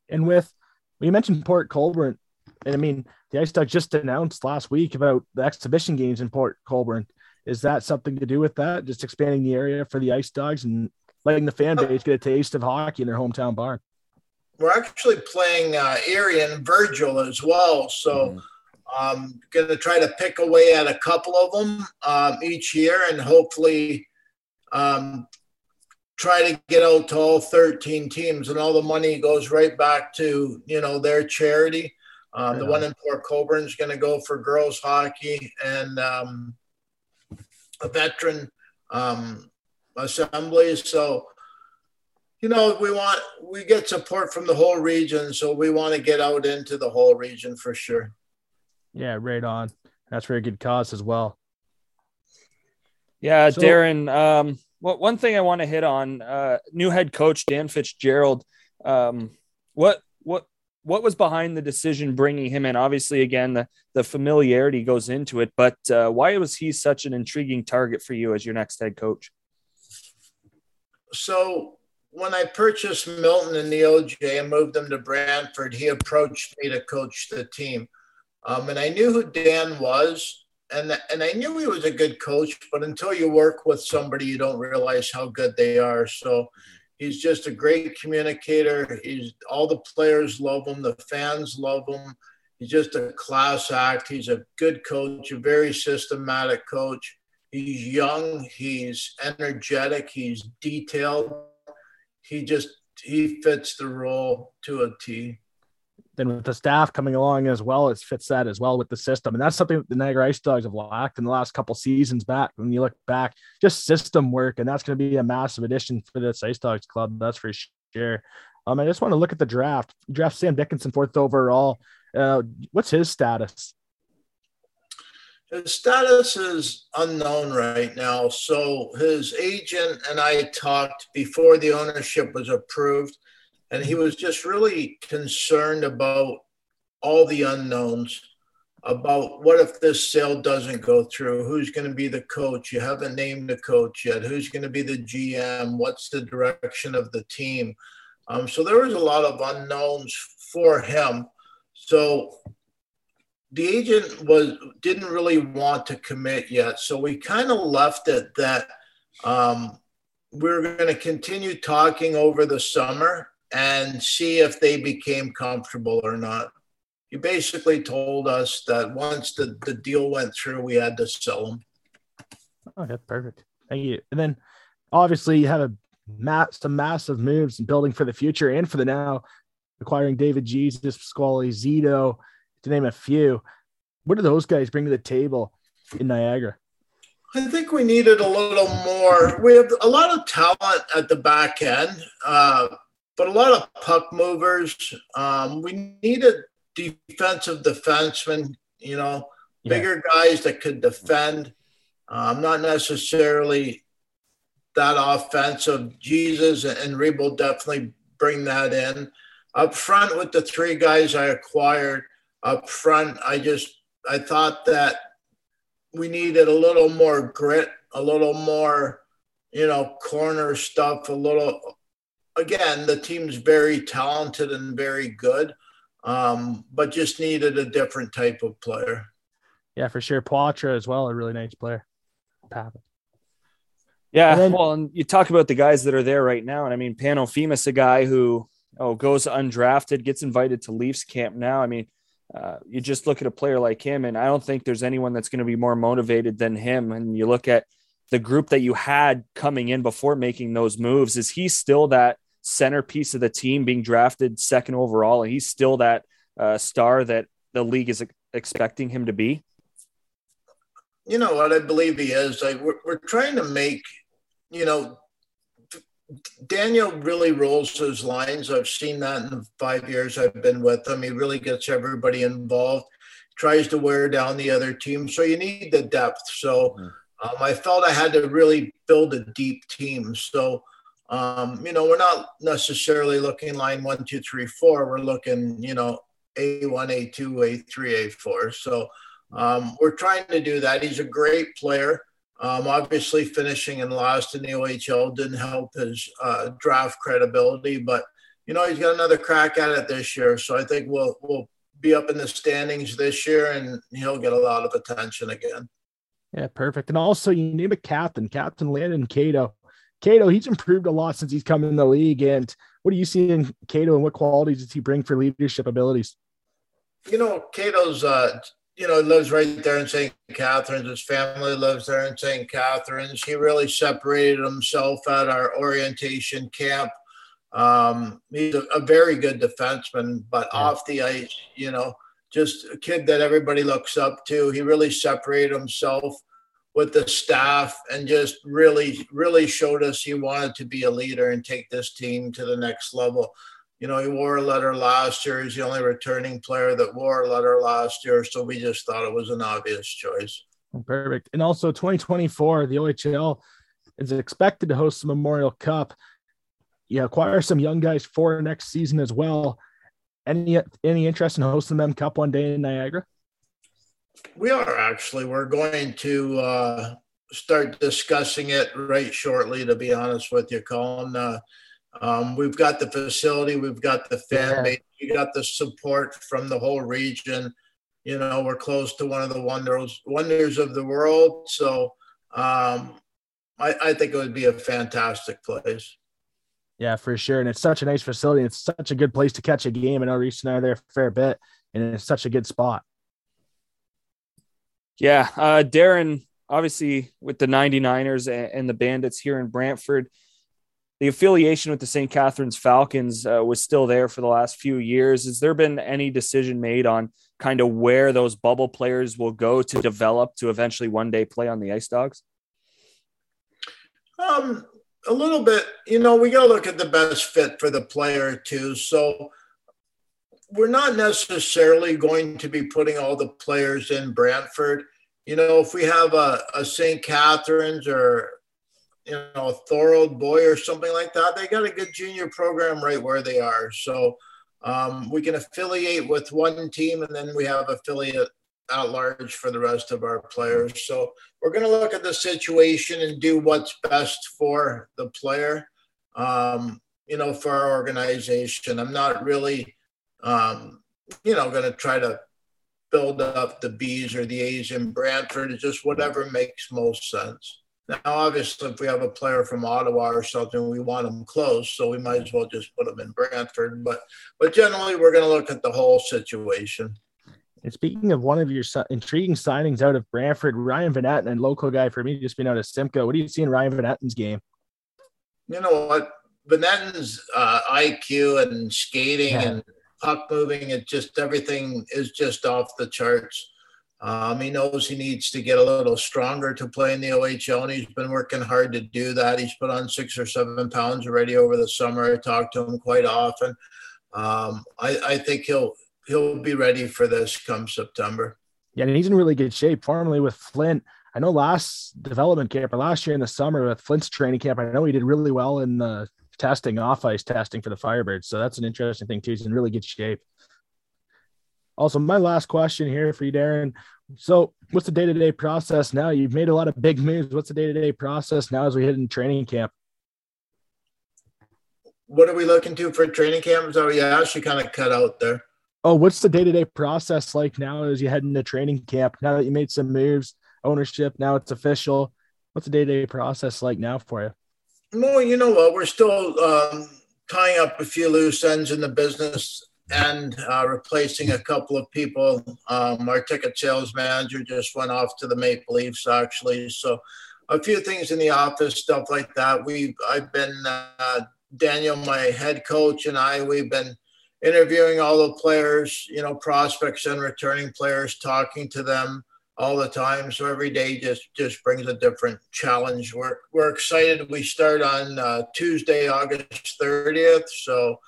And with, well, you mentioned Port Colborne, and I mean, the Ice Dogs just announced last week about the exhibition games in Port Colborne. Is that something to do with that? Just expanding the area for the Ice Dogs and letting the fan base get a taste of hockey in their hometown bar. We're actually playing uh, Erie and Virgil as well, so mm. I'm going to try to pick away at a couple of them um, each year, and hopefully um, try to get out to all 13 teams, and all the money goes right back to you know their charity. Um, the one in Port Colborne is going to go for girls hockey and um, a veteran assembly. So, you know, we want we get support from the whole region, so we want to get out into the whole region for sure. Yeah, right on. That's very good cause as well. Yeah, so, Darren. Um, what one thing I want to hit on? Uh, new head coach Dan Fitzgerald. Um, what what what was behind the decision bringing him in? Obviously, again, the the familiarity goes into it, but uh, why was he such an intriguing target for you as your next head coach? So when I purchased Milton and the OJ and moved them to Brantford, he approached me to coach the team. Um, and I knew who Dan was, and, and I knew he was a good coach, but until you work with somebody, you don't realize how good they are. So he's just a great communicator. He's all the players love him, the fans love him. He's just a class act. He's a good coach, a very systematic coach. He's young, he's energetic, he's detailed. He just he fits the role to a T then with the staff coming along as well, it fits that as well with the system. And that's something that the Niagara Ice Dogs have lacked in the last couple seasons back. When you look back, just system work, and that's going to be a massive addition for this Ice Dogs club. That's for sure. Um, I just want to look at the draft. Draft Sam Dickinson fourth overall. Uh, what's his status? His status is unknown right now. So his agent and I talked before the ownership was approved and he was just really concerned about all the unknowns about what if this sale doesn't go through who's going to be the coach you haven't named the coach yet who's going to be the gm what's the direction of the team um, so there was a lot of unknowns for him so the agent was didn't really want to commit yet so we kind of left it that um, we we're going to continue talking over the summer and see if they became comfortable or not. He basically told us that once the, the deal went through, we had to sell them. Okay, perfect. Thank you. And then obviously you have a mass, some massive moves and building for the future and for the now, acquiring David Jesus, Pasquale Zito, to name a few. What do those guys bring to the table in Niagara? I think we needed a little more. We have a lot of talent at the back end. Uh, but a lot of puck movers. Um, we needed defensive defensemen, you know, bigger yeah. guys that could defend. Um, not necessarily that offensive. Jesus and Rebo definitely bring that in. Up front with the three guys I acquired, up front, I just I thought that we needed a little more grit, a little more, you know, corner stuff, a little again, the team's very talented and very good, um, but just needed a different type of player. Yeah, for sure. Poitras as well, a really nice player. Papin. Yeah, and then, well, and you talk about the guys that are there right now, and I mean, Pano Fimis, a guy who oh goes undrafted, gets invited to Leafs camp now. I mean, uh, you just look at a player like him, and I don't think there's anyone that's going to be more motivated than him. And you look at the group that you had coming in before making those moves. Is he still that centerpiece of the team, being drafted second overall, and he's still that uh, star that the league is expecting him to be? You know what I believe he is. Like we're, we're trying to make, you know, Daniel really rolls those lines. I've seen that in the five years I've been with him. He really gets everybody involved, tries to wear down the other team. So you need the depth. So mm-hmm. um, I felt I had to really build a deep team. So um, you know, we're not necessarily looking line one, two, three, four. We're looking, you know, A1, A2, A3, A4. So um, we're trying to do that. He's a great player. Um, obviously, finishing in last in the OHL didn't help his uh, draft credibility, but you know he's got another crack at it this year. So I think we'll we'll be up in the standings this year, and he'll get a lot of attention again. Yeah, perfect. And also, you name a captain, Captain Landon Cato. Cato, he's improved a lot since he's come in the league. And what do you see in Cato and what qualities does he bring for leadership abilities? You know, Cato's, uh, you know, lives right there in St. Catharines. His family lives there in St. Catharines. He really separated himself at our orientation camp. Um, he's a, a, very good defenseman, but yeah. off the ice, you know, just a kid that everybody looks up to. He really separated himself with the staff and just really, really showed us he wanted to be a leader and take this team to the next level. You know, he wore a letter last year. He's the only returning player that wore a letter last year. So we just thought it was an obvious choice. Perfect. And also 2024, the OHL is expected to host the Memorial Cup. You acquire some young guys for next season as well. Any any interest in hosting them Cup one day in Niagara? We are actually. We're going to uh, start discussing it right shortly. To be honest with you, Colin, uh, um, we've got the facility, we've got the fan yeah. base, we got the support from the whole region. You know, we're close to one of the wonders wonders of the world. So um, I, I think it would be a fantastic place. Yeah, for sure. And it's such a nice facility. It's such a good place to catch a game. I know Reese and I are there a fair bit, and it's such a good spot. Yeah. Uh, Darren, obviously, with the 99ers and the Bandits here in Brantford, the affiliation with the St. Catharines Falcons uh, was still there for the last few years. Has there been any decision made on kind of where those bubble players will go to develop to eventually one day play on the Ice Dogs? Um, a little bit. You know, we got to look at the best fit for the player too. So we're not necessarily going to be putting all the players in Brantford. You know, if we have a, a St. Catharines or you know, a Thorold boy or something like that, they got a good junior program right where they are. So um, we can affiliate with one team and then we have affiliate at large for the rest of our players. So we're going to look at the situation and do what's best for the player, um, you know, for our organization. I'm not really, um, you know, going to try to build up the B's or the A's in Brantford. It's just whatever makes most sense. Now, obviously, if we have a player from Ottawa or something, we want them close, so we might as well just put them in Brantford. But, but generally, we're going to look at the whole situation. And speaking of one of your intriguing signings out of Brantford, Ryan Van Etten, and local guy for me, just being out of Simcoe. What do you see in Ryan Van Etten's game? You know what? Van Etten's uh, IQ and skating yeah. and puck moving, it just everything is just off the charts. Um, he knows he needs to get a little stronger to play in the OHL, and he's been working hard to do that. He's put on six or seven pounds already over the summer. I talk to him quite often. Um, I, I, think he'll he'll be ready for this come September. Yeah, and he's in really good shape. Formerly with Flint, I know last development camp or last year in the summer with Flint's training camp, I know he did really well in the testing, off ice testing for the Firebirds. So that's an interesting thing too. He's in really good shape. Also, my last question here for you, Darren. So, what's the day to day process now? You've made a lot of big moves. What's the day to day process now as we hit in training camp? What are we looking to for training camp? Oh, yeah, she kind of cut out there. Oh, what's the day to day process like now as you head into training camp? Now that you made some moves, ownership, now it's official. What's the day to day process like now for you? Well, you know what? We're still um, tying up a few loose ends in the business and uh, replacing a couple of people. Um, our ticket sales manager just went off to the Maple Leafs, actually. So, a few things in the office, stuff like that. We, I've been uh, Daniel, my head coach, and I. We've been interviewing all the players, you know, prospects and returning players, talking to them all the time. So every day just just brings a different challenge. We're we're excited. We start on uh, Tuesday, August 30th. So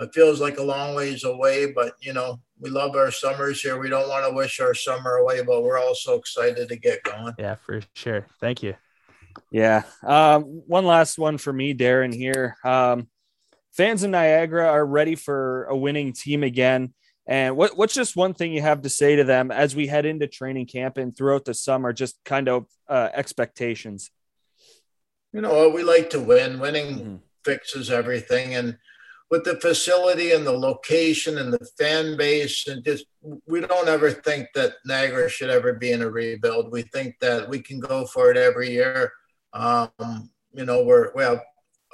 it feels like a long ways away, but you know, we love our summers here. We don't want to wish our summer away, but we're also excited to get going. Yeah, for sure. Thank you. Yeah. Um, one last one for me, Darren here. Um, fans in Niagara are ready for a winning team again. And what, what's just one thing you have to say to them as we head into training camp and throughout the summer, just kind of uh, expectations? You know, we like to win. Winning mm-hmm. fixes everything. And with the facility and the location and the fan base and just we don't ever think that Niagara should ever be in a rebuild. We think that we can go for it every year. Um, you know, we're we have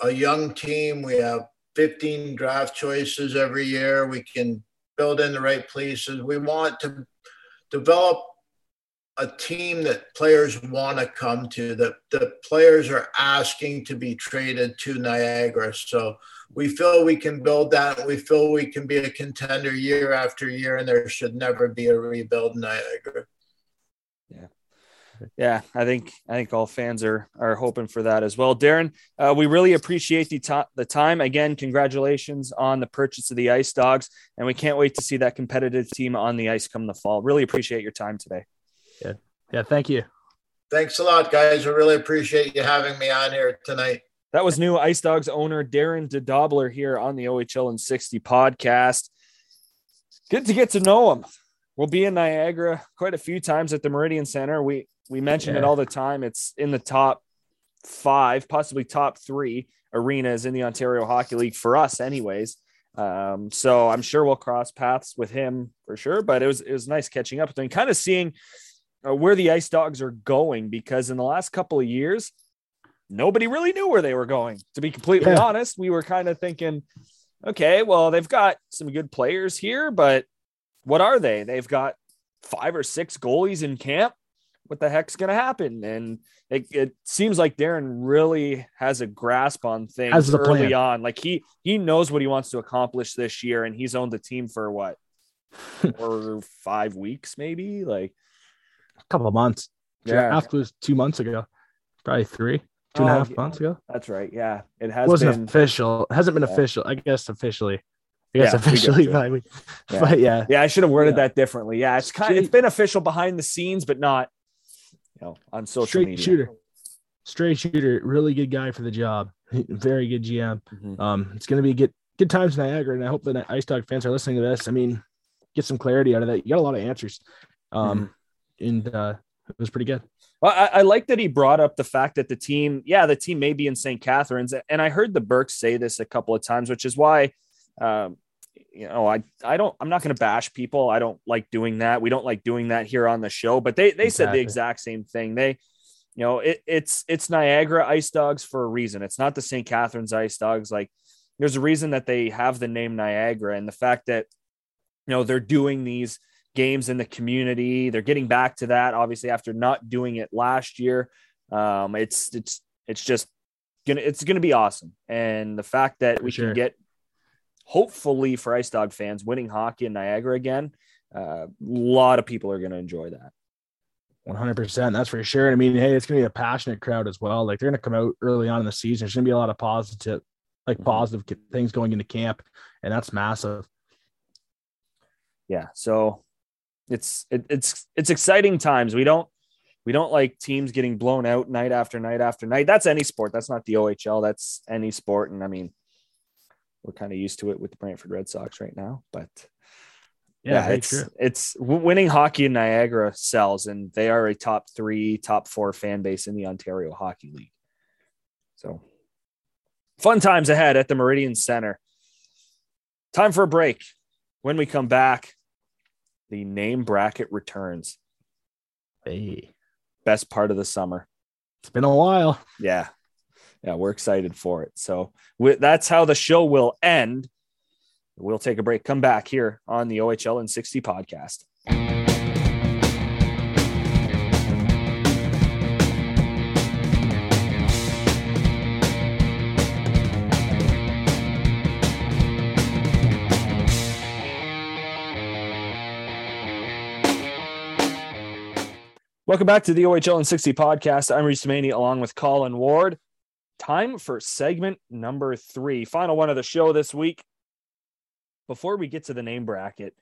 a young team. We have 15 draft choices every year. We can build in the right places. We want to develop a team that players want to come to, that the players are asking to be traded to Niagara. So we feel we can build that. We feel we can be a contender year after year, and there should never be a rebuild in Niagara. Yeah. Yeah, I think I think all fans are are hoping for that as well. Darren, uh, we really appreciate the, to- the time. Again, congratulations on the purchase of the Ice Dogs, and we can't wait to see that competitive team on the ice come the fall. Really appreciate your time today. Yeah, yeah, thank you. Thanks a lot, guys. I really appreciate you having me on here tonight. That was new Ice Dogs owner Darren DeDobbelaer here on the OHL and 60 podcast. Good to get to know him. We'll be in Niagara quite a few times at the Meridian Center. We we mention Yeah. it all the time. It's in the top five, possibly top three arenas in the Ontario Hockey League for us, anyways. Um, so I'm sure we'll cross paths with him for sure. But it was it was nice catching up with him, kind of seeing uh, where the Ice Dogs are going because in the last couple of years, nobody really knew where they were going. To be completely Yeah. honest, we were kind of thinking, okay, well, they've got some good players here, but what are they? They've got five or six goalies in camp. What the heck's going to happen? And it, it seems like Darren really has a grasp on things early plan. on. Like he he knows what he wants to accomplish this year, and he's owned the team for what or five weeks, maybe. Like A couple of months. Yeah. Was two months ago, probably three, two and a Oh, half months ago. that's right. Yeah, it It has wasn't been. official. It hasn't been Yeah. official. I guess officially. I guess Yeah, officially, it. but, Yeah. but yeah, Yeah, I should have worded that differently. Yeah, it's kind. Of, it's been official behind the scenes, but not, you know, on social straight media. shooter, straight shooter, really good guy for the job. Very good GM. Mhm. Um, it's going to be good good times in Niagara, and I hope the Ice Dog fans are listening to this. I mean, get some clarity out of that. You got a lot of answers, um, Mm-hmm. and uh, it was pretty good. Well, I, I like that he brought up the fact that the team, yeah, the team may be in St. Catharines, and I heard the Burkes say this a couple of times, which is why, um, you know, I I don't, I'm not going to bash people. I don't like doing that. We don't like doing that here on the show. But they they said the exact same thing. They, you know, it, it's it's Niagara Ice Dogs for a reason. It's not the St. Catharines Ice Dogs. Like, there's a reason that they have the name Niagara, and the fact that, you know, they're doing these games in the community. They're getting back to that, obviously, after not doing it last year. Um, it's it's it's just gonna it's gonna be awesome, and the fact that we sure. can get, hopefully, for Ice Dog fans, winning hockey in Niagara again, uh, a lot of people are gonna enjoy that. One hundred percent, that's for sure. I mean, hey, it's gonna be a passionate crowd as well. Like they're gonna come out early on in the season. There's gonna be a lot of positive, like Mhm. positive things going into camp, and that's massive. yeah so it's it, it's it's exciting times. We don't we don't like teams getting blown out night after night after night. That's any sport. That's not the ohl that's any sport. And i mean we're kind of used to it with the brantford red sox right now but Yeah, very it's true. it's winning hockey in niagara sells and they are a top three top four fan base in the ontario hockey league. So fun times ahead at the meridian center. Time for a break. When we come back the name bracket returns. Hey, best part of the summer. It's been a while. yeah. Yeah we're excited for it. So we, that's how the show will end. We'll take a break. Come back here on the ohl in 60 podcast Welcome back to the OHL and 60 podcast. I'm Reese Maney along with Colin Ward. Time for segment number three, final one of the show this week. Before we get to the name bracket,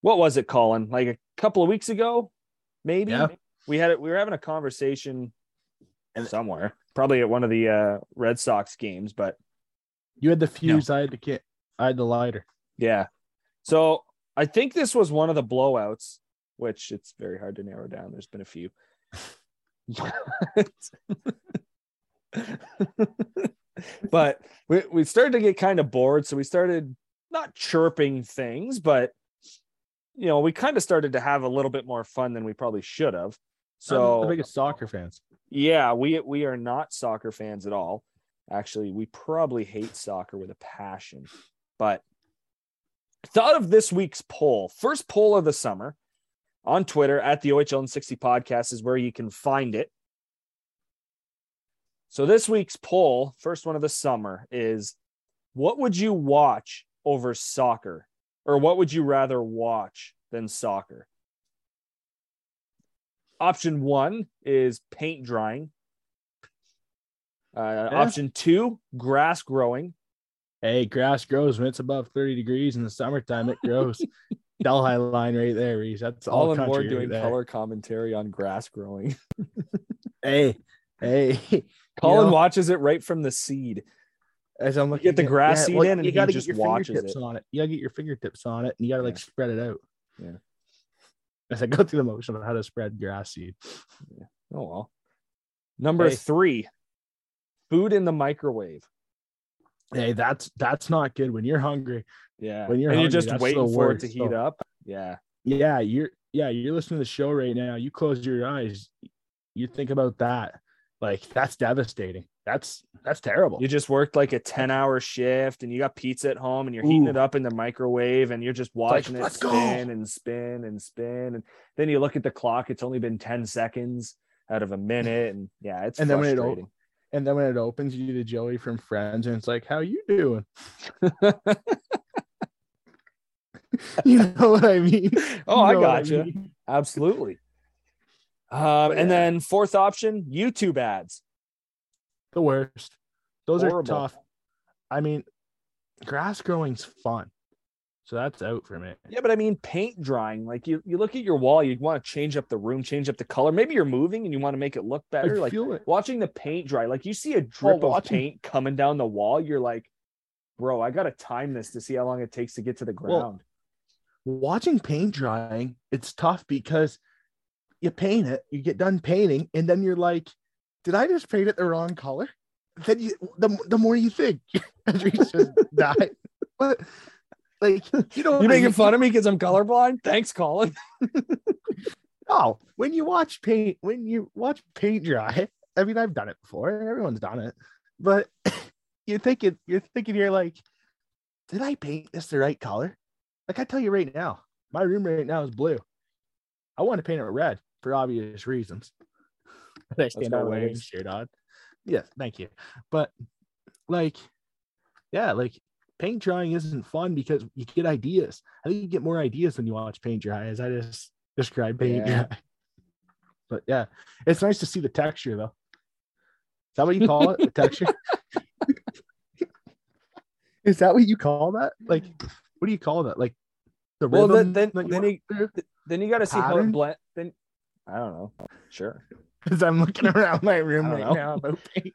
what was it, Colin? Like a couple of weeks ago, maybe Yeah. we had it. We were having a conversation somewhere, probably at one of the uh, Red Sox games, but You had the fuse. I had the kit. I had the lighter. Yeah. So I think this was one of the blowouts, which it's very hard to narrow down. There's been a few. but we, we started to get kind of bored. So we started not chirping things, but you know, we kind of started to have a little bit more fun than we probably should have. I'm the So biggest soccer fans. yeah, we we are not soccer fans at all. Actually, we probably hate soccer with a passion. But thought of this week's poll, first poll of the summer on Twitter at the OHL and 60 podcast is where you can find it. So this week's poll, first one of the summer, is What would you watch over soccer? Or what would you rather watch than soccer? Option one is paint drying. Uh, Yeah. Option two, grass growing. Hey, grass grows when it's above 30 degrees in the summertime. It grows. Delhi line right there, Reese. That's all All in more doing right color commentary on grass growing. Hey, hey. Colin know- watches it right from the seed. As I'm You looking get the grass seed well, in and you gotta just get your watches fingertips it. on it. You gotta get your fingertips on it and you gotta like Yeah. spread it out. Yeah. As I go through the motion of how to spread grass seed. Oh well. Number Hey. three, food in the microwave. Hey, that's that's not good when you're hungry. Yeah. When you're and you're just waiting for it to heat so- up. Yeah. Yeah, you're yeah, you're listening to the show right now. You close your eyes, you think about that. Like that's devastating. That's that's terrible. You just worked like a 10 hour shift and you got pizza at home and you're heating Ooh. it up in the microwave and you're just like, watching it "Let's go." spin and spin and spin. And then you look at the clock, it's only been 10 seconds out of a minute. And yeah, it's And then when it. And then when it opens, you the Joey from Friends, and it's like, "How you doing?" you know what I mean? oh, You I know what got you. mean? Absolutely. Um, and yeah. then fourth option, YouTube ads. The worst. Those Horrible. are tough. I mean, grass growing's fun, so that's out for me. Yeah, but I mean paint drying. Like you, you look at your wall, you want to change up the room, change up the color. Maybe you're moving and you want to make it look better. I like feel it. watching the paint dry, like you see a drip of watching- paint coming down the wall, you're like, bro, I gotta time this to see how long it takes to get to the Well, ground. watching paint drying, it's tough because you paint it, you get done painting, and then you're like, did I just paint it the wrong color? Then you the, the more you think, just died. But like you know, you making fun of me because I'm colorblind? Thanks, Colin. Oh, when you watch paint, when you watch paint dry, I mean, I've done it before. Everyone's done it, but you're thinking, you're thinking, you're like, did I paint this the right color? Like I tell you right now, my room right now is blue. I want to paint it red for obvious reasons. I stand out with a Waves. wing shirt on. Yes, thank you. But like, yeah, like paint drying isn't fun because you get ideas. I think you get more ideas when you watch paint dry, as I just described paint Yeah. dry. But yeah, it's nice to see the texture though. Is that what you call it? The texture? Is that what you call that? Like, what do you call that? Like the Well, rhythm then, then, you then, you, then you got to see how it Pattern? blend. Then I don't know. Sure. Because I'm looking around my room right know. now about paint.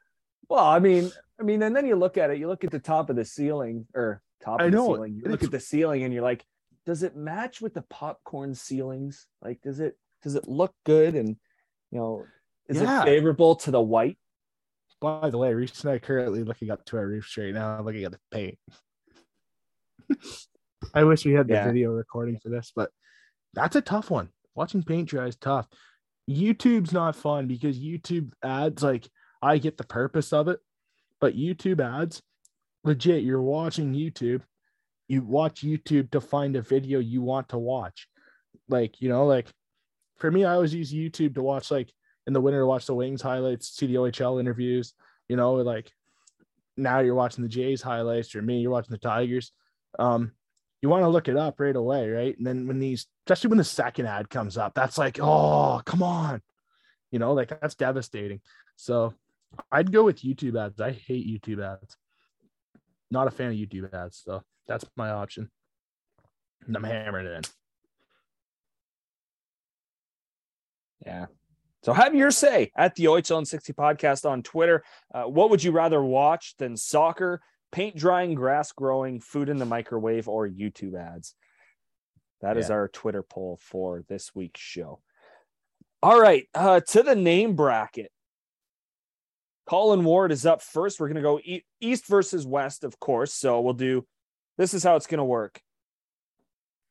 Well, I mean, I mean, and then you look at it. You look at the top of the ceiling or top of I the know, ceiling. You look at the ceiling, and you're like, does it match with the popcorn ceilings? Like, does it does it look good? And you know, is Yeah. it favorable to the white? By the way, Reese and I are currently looking up to our roof straight now, looking at the paint. I wish we had the Yeah. video recording for this, but that's a tough one. Watching paint dry is tough. YouTube's not fun because YouTube ads, like, I get the purpose of it, but YouTube ads, legit, you're watching YouTube. You watch YouTube to find a video you want to watch. Like, you know, like for me, I always use YouTube to watch, like, in the winter to watch the Wings highlights, see the OHL interviews, you know, like now you're watching the Jays highlights, or me, you're watching the Tigers. Um, you want to look it up right away, right? And then when these, especially when the second ad comes up, that's like, oh, come on, you know, like that's devastating. So I'd go with YouTube ads. I hate YouTube ads. Not a fan of YouTube ads, so that's my option. And I'm hammering it in. Yeah. So have your say at the OHL 60 podcast on Twitter. Uh, what would you rather watch than soccer, paint drying, grass growing, food in the microwave, or YouTube ads? That is Yeah. our Twitter poll for this week's show. All right, uh, to the name bracket. Colin Ward is up first. We're going to go east versus west, of course. So we'll do this is how it's going to work.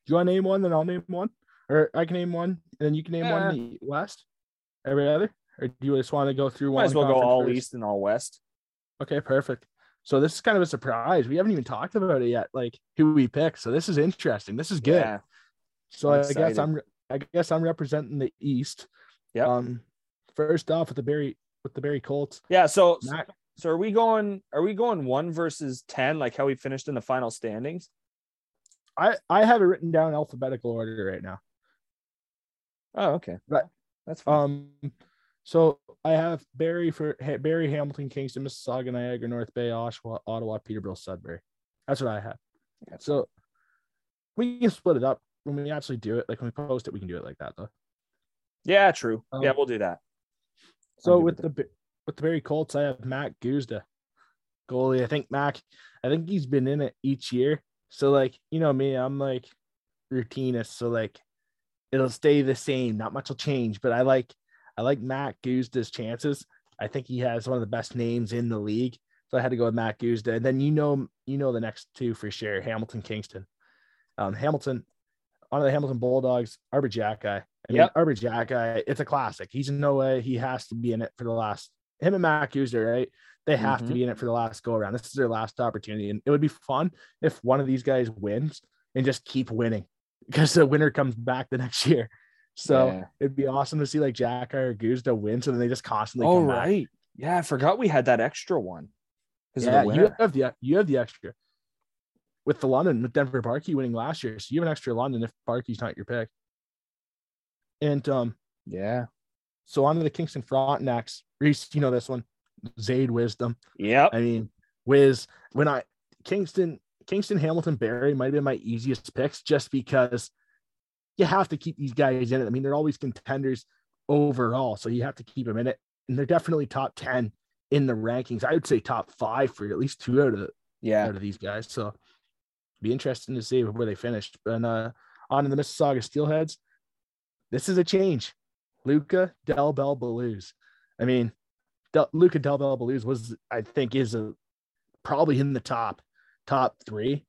Do you want to name one? Then I'll name one, or I can name one, and then you can name one in the West. Every other, or do you just want to go through one? Might as well go all first? east and all west. Okay, perfect. So this is kind of a surprise. We haven't even talked about it yet, like who we pick. So this is interesting. This is good. Yeah. so I'm I guess. I'm I guess I'm representing the East. Yep. Um, first off with the Barrie with the Barrie Colts. Yeah. So Mac So are we going? Are we going one versus ten, like how we finished in the final standings? I I have it written down alphabetical order right now. Oh, okay. Right. That's fine. Um, so I have Barrie for Barrie, Hamilton, Kingston, Mississauga, Niagara, North Bay, Oshawa, Ottawa, Peterborough, Sudbury. That's what I have. So we can split it up when we actually do it. Like when we post it, we can do it like that though. yeah, true. um, yeah, we'll do that. So with the with the Barrie Colts, I have Mack Guzda, goalie. I think Mac, I think he's been in it each year. So like you know me, I'm like routinist. So like it'll stay the same. Not much will change. But I like I like Mack Guzda's chances. I think he has one of the best names in the league. So I had to go with Mack Guzda. And then you know you know the next two for sure. Hamilton, Kingston. Um, Hamilton, on the Hamilton Bulldogs, Arber Xhekaj. I mean, Yep. Arber Xhekaj, it's a classic. He's in no way he has to be in it for the last him and Mack Guzda, right? They have Mhm. to be in it for the last go around. This is their last opportunity. And it would be fun if one of these guys wins and just keep winning because the winner comes back the next year. So Yeah. it'd be awesome to see like Jack or Guzda win. So then they just constantly Oh come back. right. Yeah, I forgot we had that extra one. Yeah, you have the you have the extra with the London with Denver Barkey winning last year. So you have an extra London if Barkey's not your pick. And um, Yeah. so on to the Kingston Frontenacs. Reese, you know this one. Zayd Wisdom. Yeah. I mean, Wiz, when I Kingston, Kingston, Hamilton, Barrie might have been my easiest picks just because you have to keep these guys in it. I mean, they're always contenders overall, so you have to keep them in it. And they're definitely top 10 in the rankings. I would say top five for at least two out of the Yeah. out of these guys. So be interesting to see where they finished. And uh on to the Mississauga Steelheads. This is a change. Luca Del Bel Belluz. I mean, Del, Luca Del Bel Belluz was, I think, is a probably in the top top three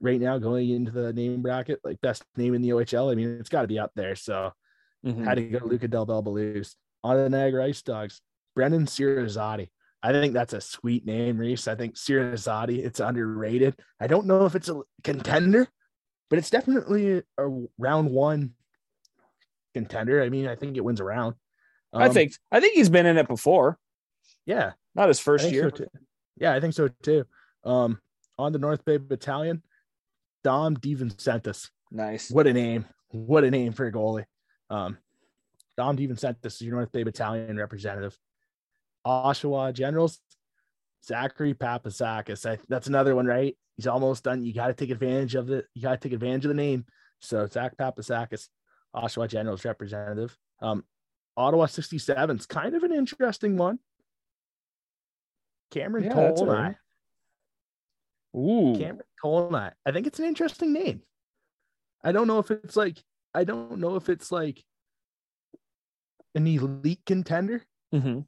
right now going into the name bracket, like best name in the OHL. I mean, it's got to be up there. So Mhm. had to go Luca Del Bel Belluz. On to the Niagara Ice Dogs, Brenden Sirizzotti. I think that's a sweet name, Reese. I think Sirizzotti, it's underrated. I don't know if it's a contender, but it's definitely a round one contender. I mean, I think it wins a round. I Um, think I think he's been in it before. yeah, Not his first year. so. Yeah, I think so too. Um, on the North Bay Battalion, Dom DiVincentiis. Nice. What a name. What a name for a goalie. Um, Dom DiVincentiis is your North Bay Battalion representative. Oshawa Generals, Zachary Papasakis. I, that's another one, right? He's almost done. You got to take advantage of it. You got to take advantage of the name. So Zach Papasakis, Oshawa Generals representative. Um, Ottawa 67 is kind of an interesting one. Cameron Yeah, Tolnai. right. Ooh. Cameron Tolnai. I think it's an interesting name. I don't know if it's like I don't know if it's like an elite contender. Mhm.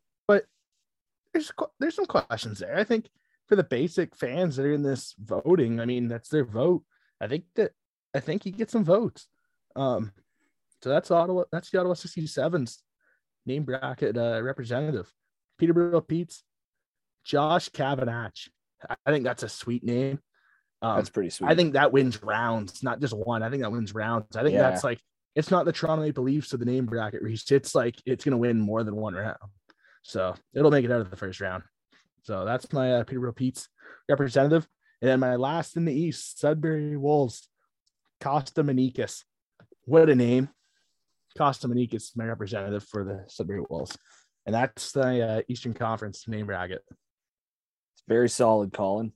There's there's some questions there. I think for the basic fans that are in this voting, I mean that's their vote. I think that I think he gets some votes. Um, so that's Ottawa. That's the Ottawa 67's name bracket uh, representative. Peterborough Pete's Josh Kavanagh. I think that's a sweet name. Um, That's pretty sweet. I think that wins rounds, not just one. I think that wins rounds. I think Yeah. that's like it's not the Toronto Maple Leafs of the name bracket reach. It's like it's gonna win more than one round. So it'll make it out of the first round. So that's my uh, Peterborough Pete's representative. And then my last in the East, Sudbury Wolves, Costa Manikis. What a name. Costa Manikis is my representative for the Sudbury Wolves. And that's the uh, Eastern Conference name bracket. It's very solid, Colin.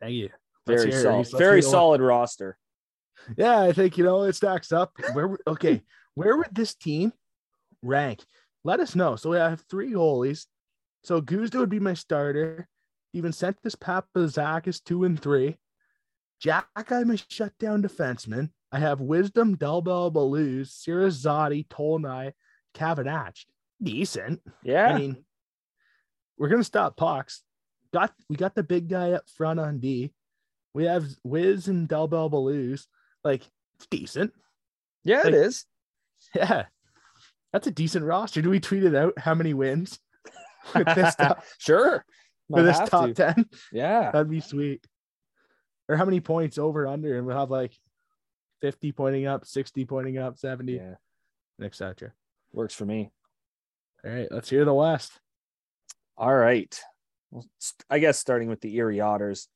Thank you. Let's Very solid. Very solid roster. Yeah, I think you know it stacks up. Where okay, where would this team rank? Let us know. So I have three goalies. So Guzda would be my starter. Even Sentis Papazakis two and three. Jack, I'm a shutdown defenseman. I have Wisdom, Delbel, Baluz, Sirizzotti, Tolnai, Kavanagh. Decent. Yeah. I mean, we're gonna stop pucks. Got we got the big guy up front on D. We have Wiz and Delbel Baluz. Like it's decent. yeah, like- it is. Yeah. That's a decent roster. Do we tweet it out how many wins with this top, sure. Might with this top to. 10? Yeah. That'd be sweet. Or how many points over under? And we'll have like 50 pointing up, 60 pointing up, 70, Yeah. etc. Works for me. All right, let's hear the West. All right. well, I guess starting with the Erie Otters,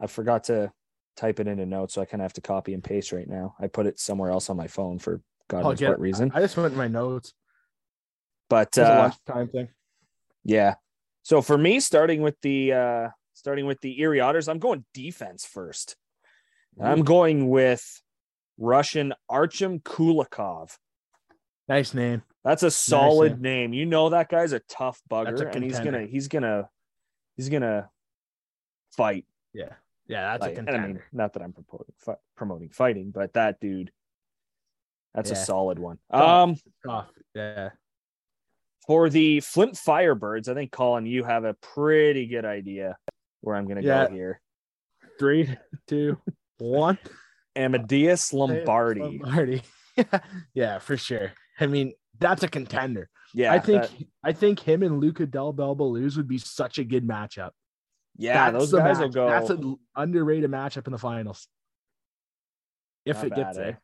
I forgot to type it into notes, so I kind of have to copy and paste right now. I put it somewhere else on my phone for God I'll knows what reason. I just went in my notes. But It was a uh, lunchtime thing. yeah, so for me, starting with the uh, starting with the Erie Otters, I'm going defense first. I'm going with Russian Archim Kulikov. Nice name. That's a solid name. name. You know that guy's a tough That's a bugger, and he's gonna he's gonna he's gonna fight. Yeah. Yeah, that's Like, a contender. I mean, not that I'm promoting promoting fighting, but that dude, that's a solid one. Um, Tough. Yeah. for the Flint Firebirds, I think Colin, you have a pretty good idea where I'm gonna Yeah. go here. Three, two, one. Amadeus Lombardi. Lombardi. yeah, for sure. I mean, that's a contender. Yeah, I think that- I think him and Luca Del Bel Belluz would be such a good matchup. yeah, That's those the guys will go. That's an underrated matchup in the finals. If Not it gets bad, eh? there.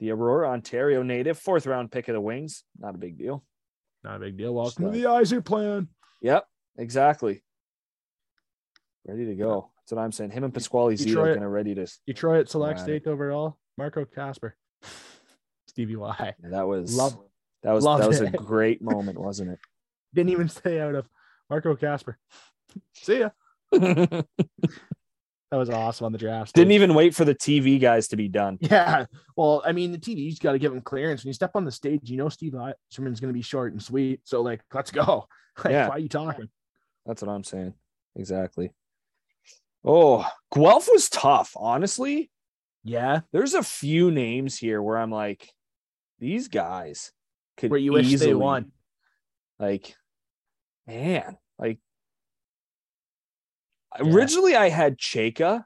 The Aurora, Ontario native, fourth round pick of the Wings. Not a big deal. Not a big deal. Welcome to Right. the Yzerplan. Yep, exactly. Ready to go. That's what I'm saying. Him and Pasquale Zito Detroit- kind of ready to. Detroit selects Right. eighth overall. Marco Kasper. Stevie Y. That was Love that was that was a great moment, wasn't it? Didn't even stay out of Marco Kasper. See ya. That was awesome on the draft. Didn't stage. even wait for the TV guys to be done. Yeah. Well, I mean, the TV's got to give him clearance. When you step on the stage, you know Steve Yzerman's going to be short and sweet. So, like, let's go. Like, Yeah. Why are you talking? That's what I'm saying. Exactly. Oh, Guelph was tough. Honestly, Yeah. there's a few names here where I'm like, these guys could Where you wish easily, they won. Like, man, like Yeah. originally I had Cheka.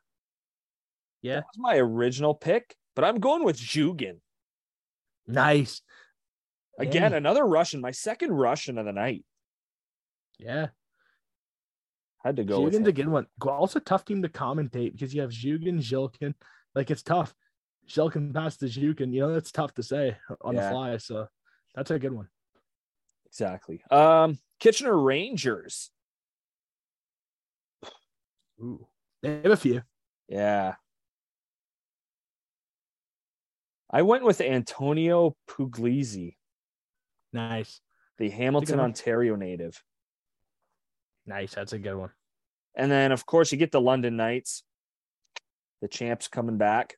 Yeah. That was my original pick, but I'm going with Zhugin. Nice. Again, another Russian, my second Russian of the night. Yeah. Had to go with Zhugin's him. a good one. Also tough team to commentate because you have Zhugin, Zhilkin. Like, it's tough. Zhilkin past the Zhukin. You know, that's tough to say on Yeah. the fly. So, that's a good one. Exactly. Um, Kitchener Rangers. Ooh. They have a few. Yeah. I went with Antonio Puglisi, Nice. the Hamilton. Ontario native. Nice. That's a good one. And then, of course, you get the London Knights, the champs coming back.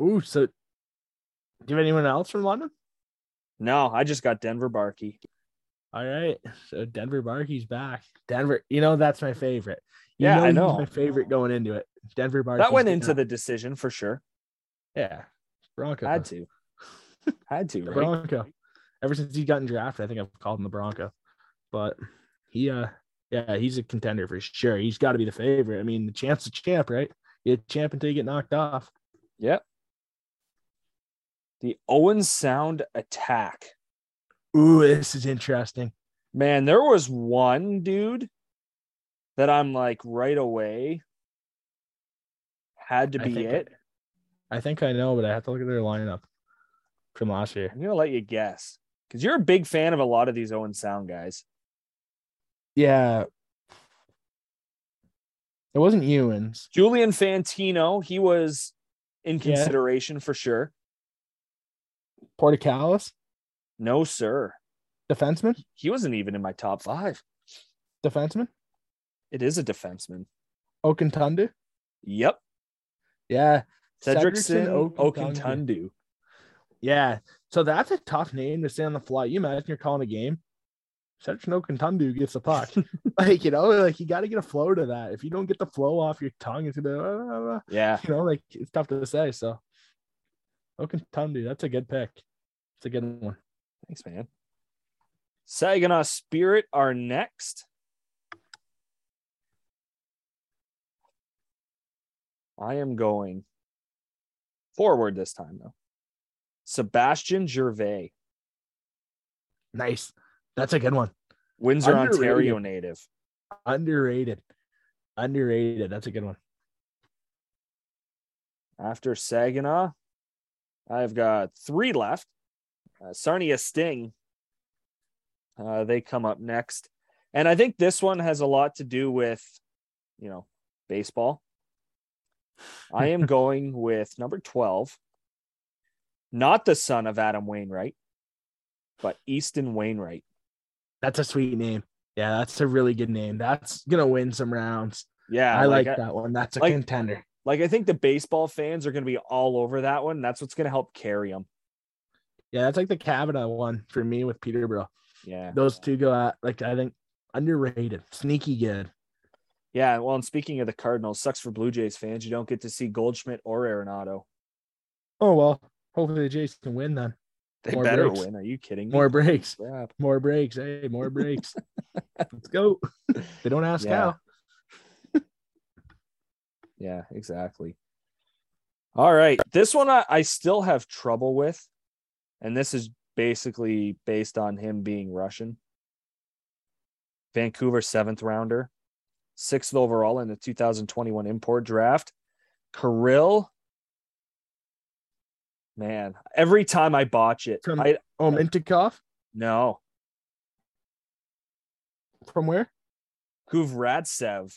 Ooh. So, do you have anyone else from London? No, I just got Denver Barkey. All right. So Denver Barkey's back. Denver, you know that's my favorite. You Yeah, I know. my favorite going into it. Denver. That went into the decision for sure. yeah. Bronco. Had to. Had to, right? Bronco. Ever since he gotten drafted, I think I've called him the Bronco. But he uh yeah, he's a contender for sure. He's got to be the favorite. I mean, the champ's a champ, right? You're a champ until you get knocked off. Yep. The Owen Sound attack. Ooh, this is interesting. Man, there was one dude that I'm like right away had to be think it. I think I know, but I have to look at their lineup from last year. I'm gonna let you guess because you're a big fan of a lot of these Owen Sound guys. Yeah. It wasn't Ewan's. Julian Fantino, he was in Yeah. consideration for sure. Portacalis, No, sir. defenseman, He wasn't even in my top five. defenseman, It is a defenseman. Okuntundu. Yep. Yeah. Cedricson Okuntundu. Okuntundu. Yeah. So that's a tough name to say on the fly. You imagine you're calling a game. Cedricson Okuntundu gets the puck. like, you know, like you got to get a flow to that. If you don't get the flow off your tongue, it's uh, uh, Yeah. you know, like it's tough to say. So Okuntundu, that's a good pick. It's a good one. Thanks, man. Saginaw Spirit are next. I am going forward this time, though. Sebastian Gervais, Nice. That's a good one. Windsor, Underrated. Ontario native. Underrated. Underrated. That's a good one. After Saginaw, I've got three left. Uh, Sarnia Sting, uh, they come up next. And I think this one has a lot to do with, you know, baseball. I am going with number 12, not the son of Adam Wainwright, but Easton Wainwright. That's a sweet name. Yeah, that's a really good name. That's gonna win some rounds. Yeah, I like, I- that one. That's a like- contender. Like I think the baseball fans are going to be all over that one. That's what's going to help carry them. Yeah, that's like the Kavanaugh one for me with Peterborough. Yeah. Those two go at like I think underrated, sneaky good. Yeah. Well, and speaking of the Cardinals, sucks for Blue Jays fans. You don't get to see Goldschmidt or Arenado. Oh well, hopefully the Jays can win then. They More better breaks. win. Are you kidding me? More breaks, Crap. more breaks. Hey, more breaks. Let's go. They don't ask Yeah. how. Yeah, exactly. All right. This one I, I still have trouble with. And this is basically based on him being Russian. Vancouver seventh rounder, sixth overall in the 2021 import draft. Kirill. Man, every time I botch it, From- I Oh, Mintikov no. from where? Kuvratsev.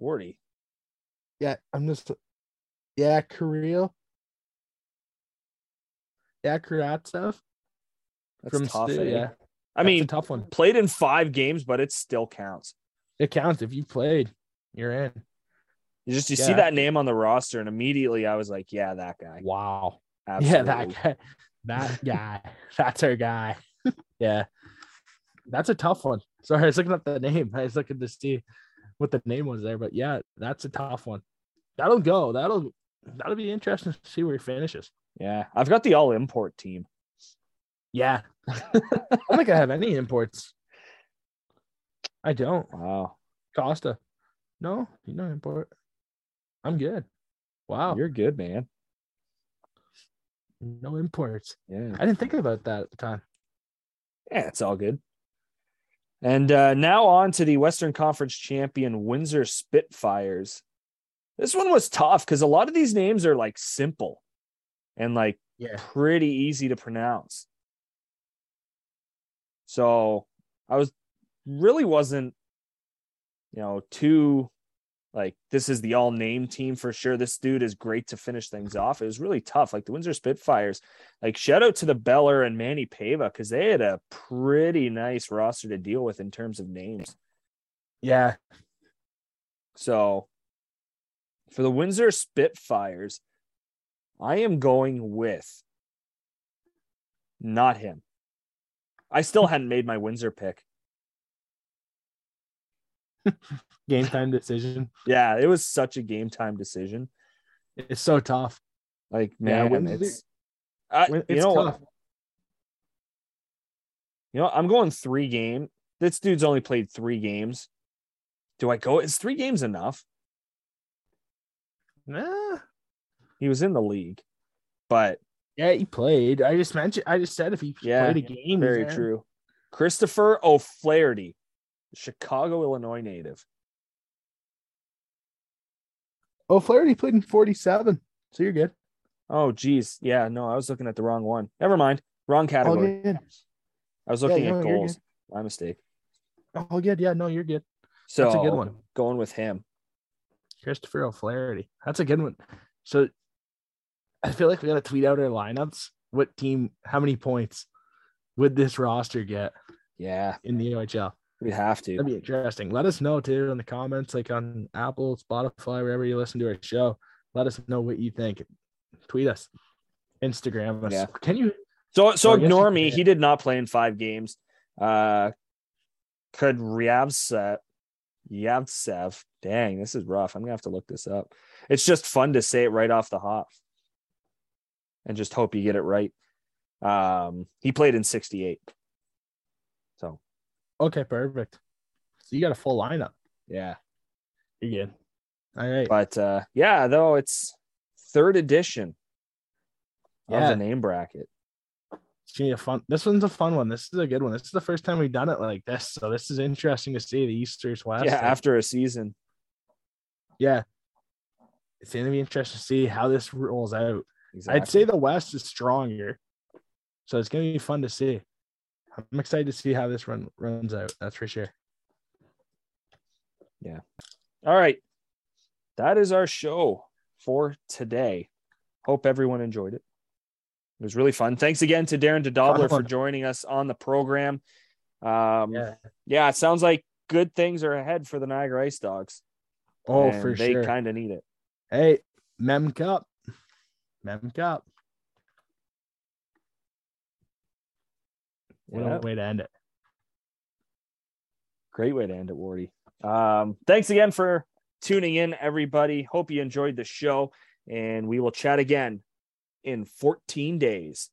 Wardy. Yeah, I'm just. Yeah, Kirill. Yeah, Karatsev That's from tough. Stu- eh? Yeah, I that's mean, tough one. played in five games, but it still counts. It counts if you played. You're in. You just you see that name on the roster, and immediately I was like, yeah, that guy. Wow. Absolutely. Yeah, that guy. That guy. That's our guy. yeah. That's a tough one. Sorry, I was looking up the name. I was looking to see what the name was there, but yeah, that's a tough one. That'll go. That'll that'll be interesting to see where he finishes. Yeah, I've got the all import team. Yeah. I don't think I have any imports. I don't. Wow, Costa. No, you don't import. I'm good. Wow. you're good, man. no imports. Yeah, I didn't think about that at the time. yeah, it's all good. And uh, now on to the Western Conference champion Windsor Spitfires. This one was tough because a lot of these names are like simple and like Yeah. pretty easy to pronounce. So I was really wasn't, you know, too like this is the all name team for sure. This dude is great to finish things off. It was really tough. Like the Windsor Spitfires, like shout out to the Beller and Manny Pava because they had a pretty nice roster to deal with in terms of names. Yeah. So for the Windsor Spitfires, I am going with not him. I still hadn't made my Windsor pick. Game time decision. Yeah, it was such a game time decision. It's so tough. Like, Yeah, man, Windsor- it's, I, When- you It's know tough. what? You know, I'm going three game. This dude's only played three games. Do I go? Is three games enough? Nah. He was in the league, but Yeah, he played. I just mentioned. I just said if he Yeah, played a game. he's very in. true. Christopher O'Flaherty, Chicago, Illinois native. O'Flaherty played in 47. So you're good. Oh, geez. Yeah, no, I was looking at the wrong one. Never mind. Wrong All category. good. I was looking Yeah, no, at you're goals. My mistake. All good. Yeah, no, you're good. So That's a good one. Going with him. Christopher O'Flaherty. That's a good one. So I feel like we got to tweet out our lineups. What team, how many points would this roster get Yeah, in the OHL? we have to. That'd be interesting. Let us know too in the comments, like on Apple, Spotify, wherever you listen to our show. Let us know what you think. Tweet us, Instagram us. Yeah. Can you? So so Well, ignore me. He did not play in five games. Uh could Ryavtsev Yavtsev. Dang, this is rough. I'm gonna have to look this up. It's just fun to say it right off the hop. And just hope you get it right. Um he played in 68. So Okay, perfect. So you got a full lineup. yeah. You're good. All right. But uh yeah, though it's third edition of Yeah. the name bracket. It's gonna be a fun. This one's a fun one. This is a good one. This is the first time we've done it like this, so this is interesting to see the Easter's West. Yeah, after a season. yeah, it's gonna be interesting to see how this rolls out. Exactly. I'd say the West is stronger, So it's gonna be fun to see. I'm excited to see how this run runs out. That's for sure. Yeah. All right. That is our show for today. Hope everyone enjoyed it. It was really fun. Thanks again to Darren DeDobbelaer for joining us on the program. Um, yeah. Yeah. it sounds like good things are ahead for the Niagara Ice Dogs. Oh, and for they sure. They kind of need it. Hey, Mem Cup. Mem Cup. What Yeah. a way to end it. Great way to end it, Wardy. Um, thanks again for tuning in, everybody. Hope you enjoyed the show, and we will chat again in 14 days.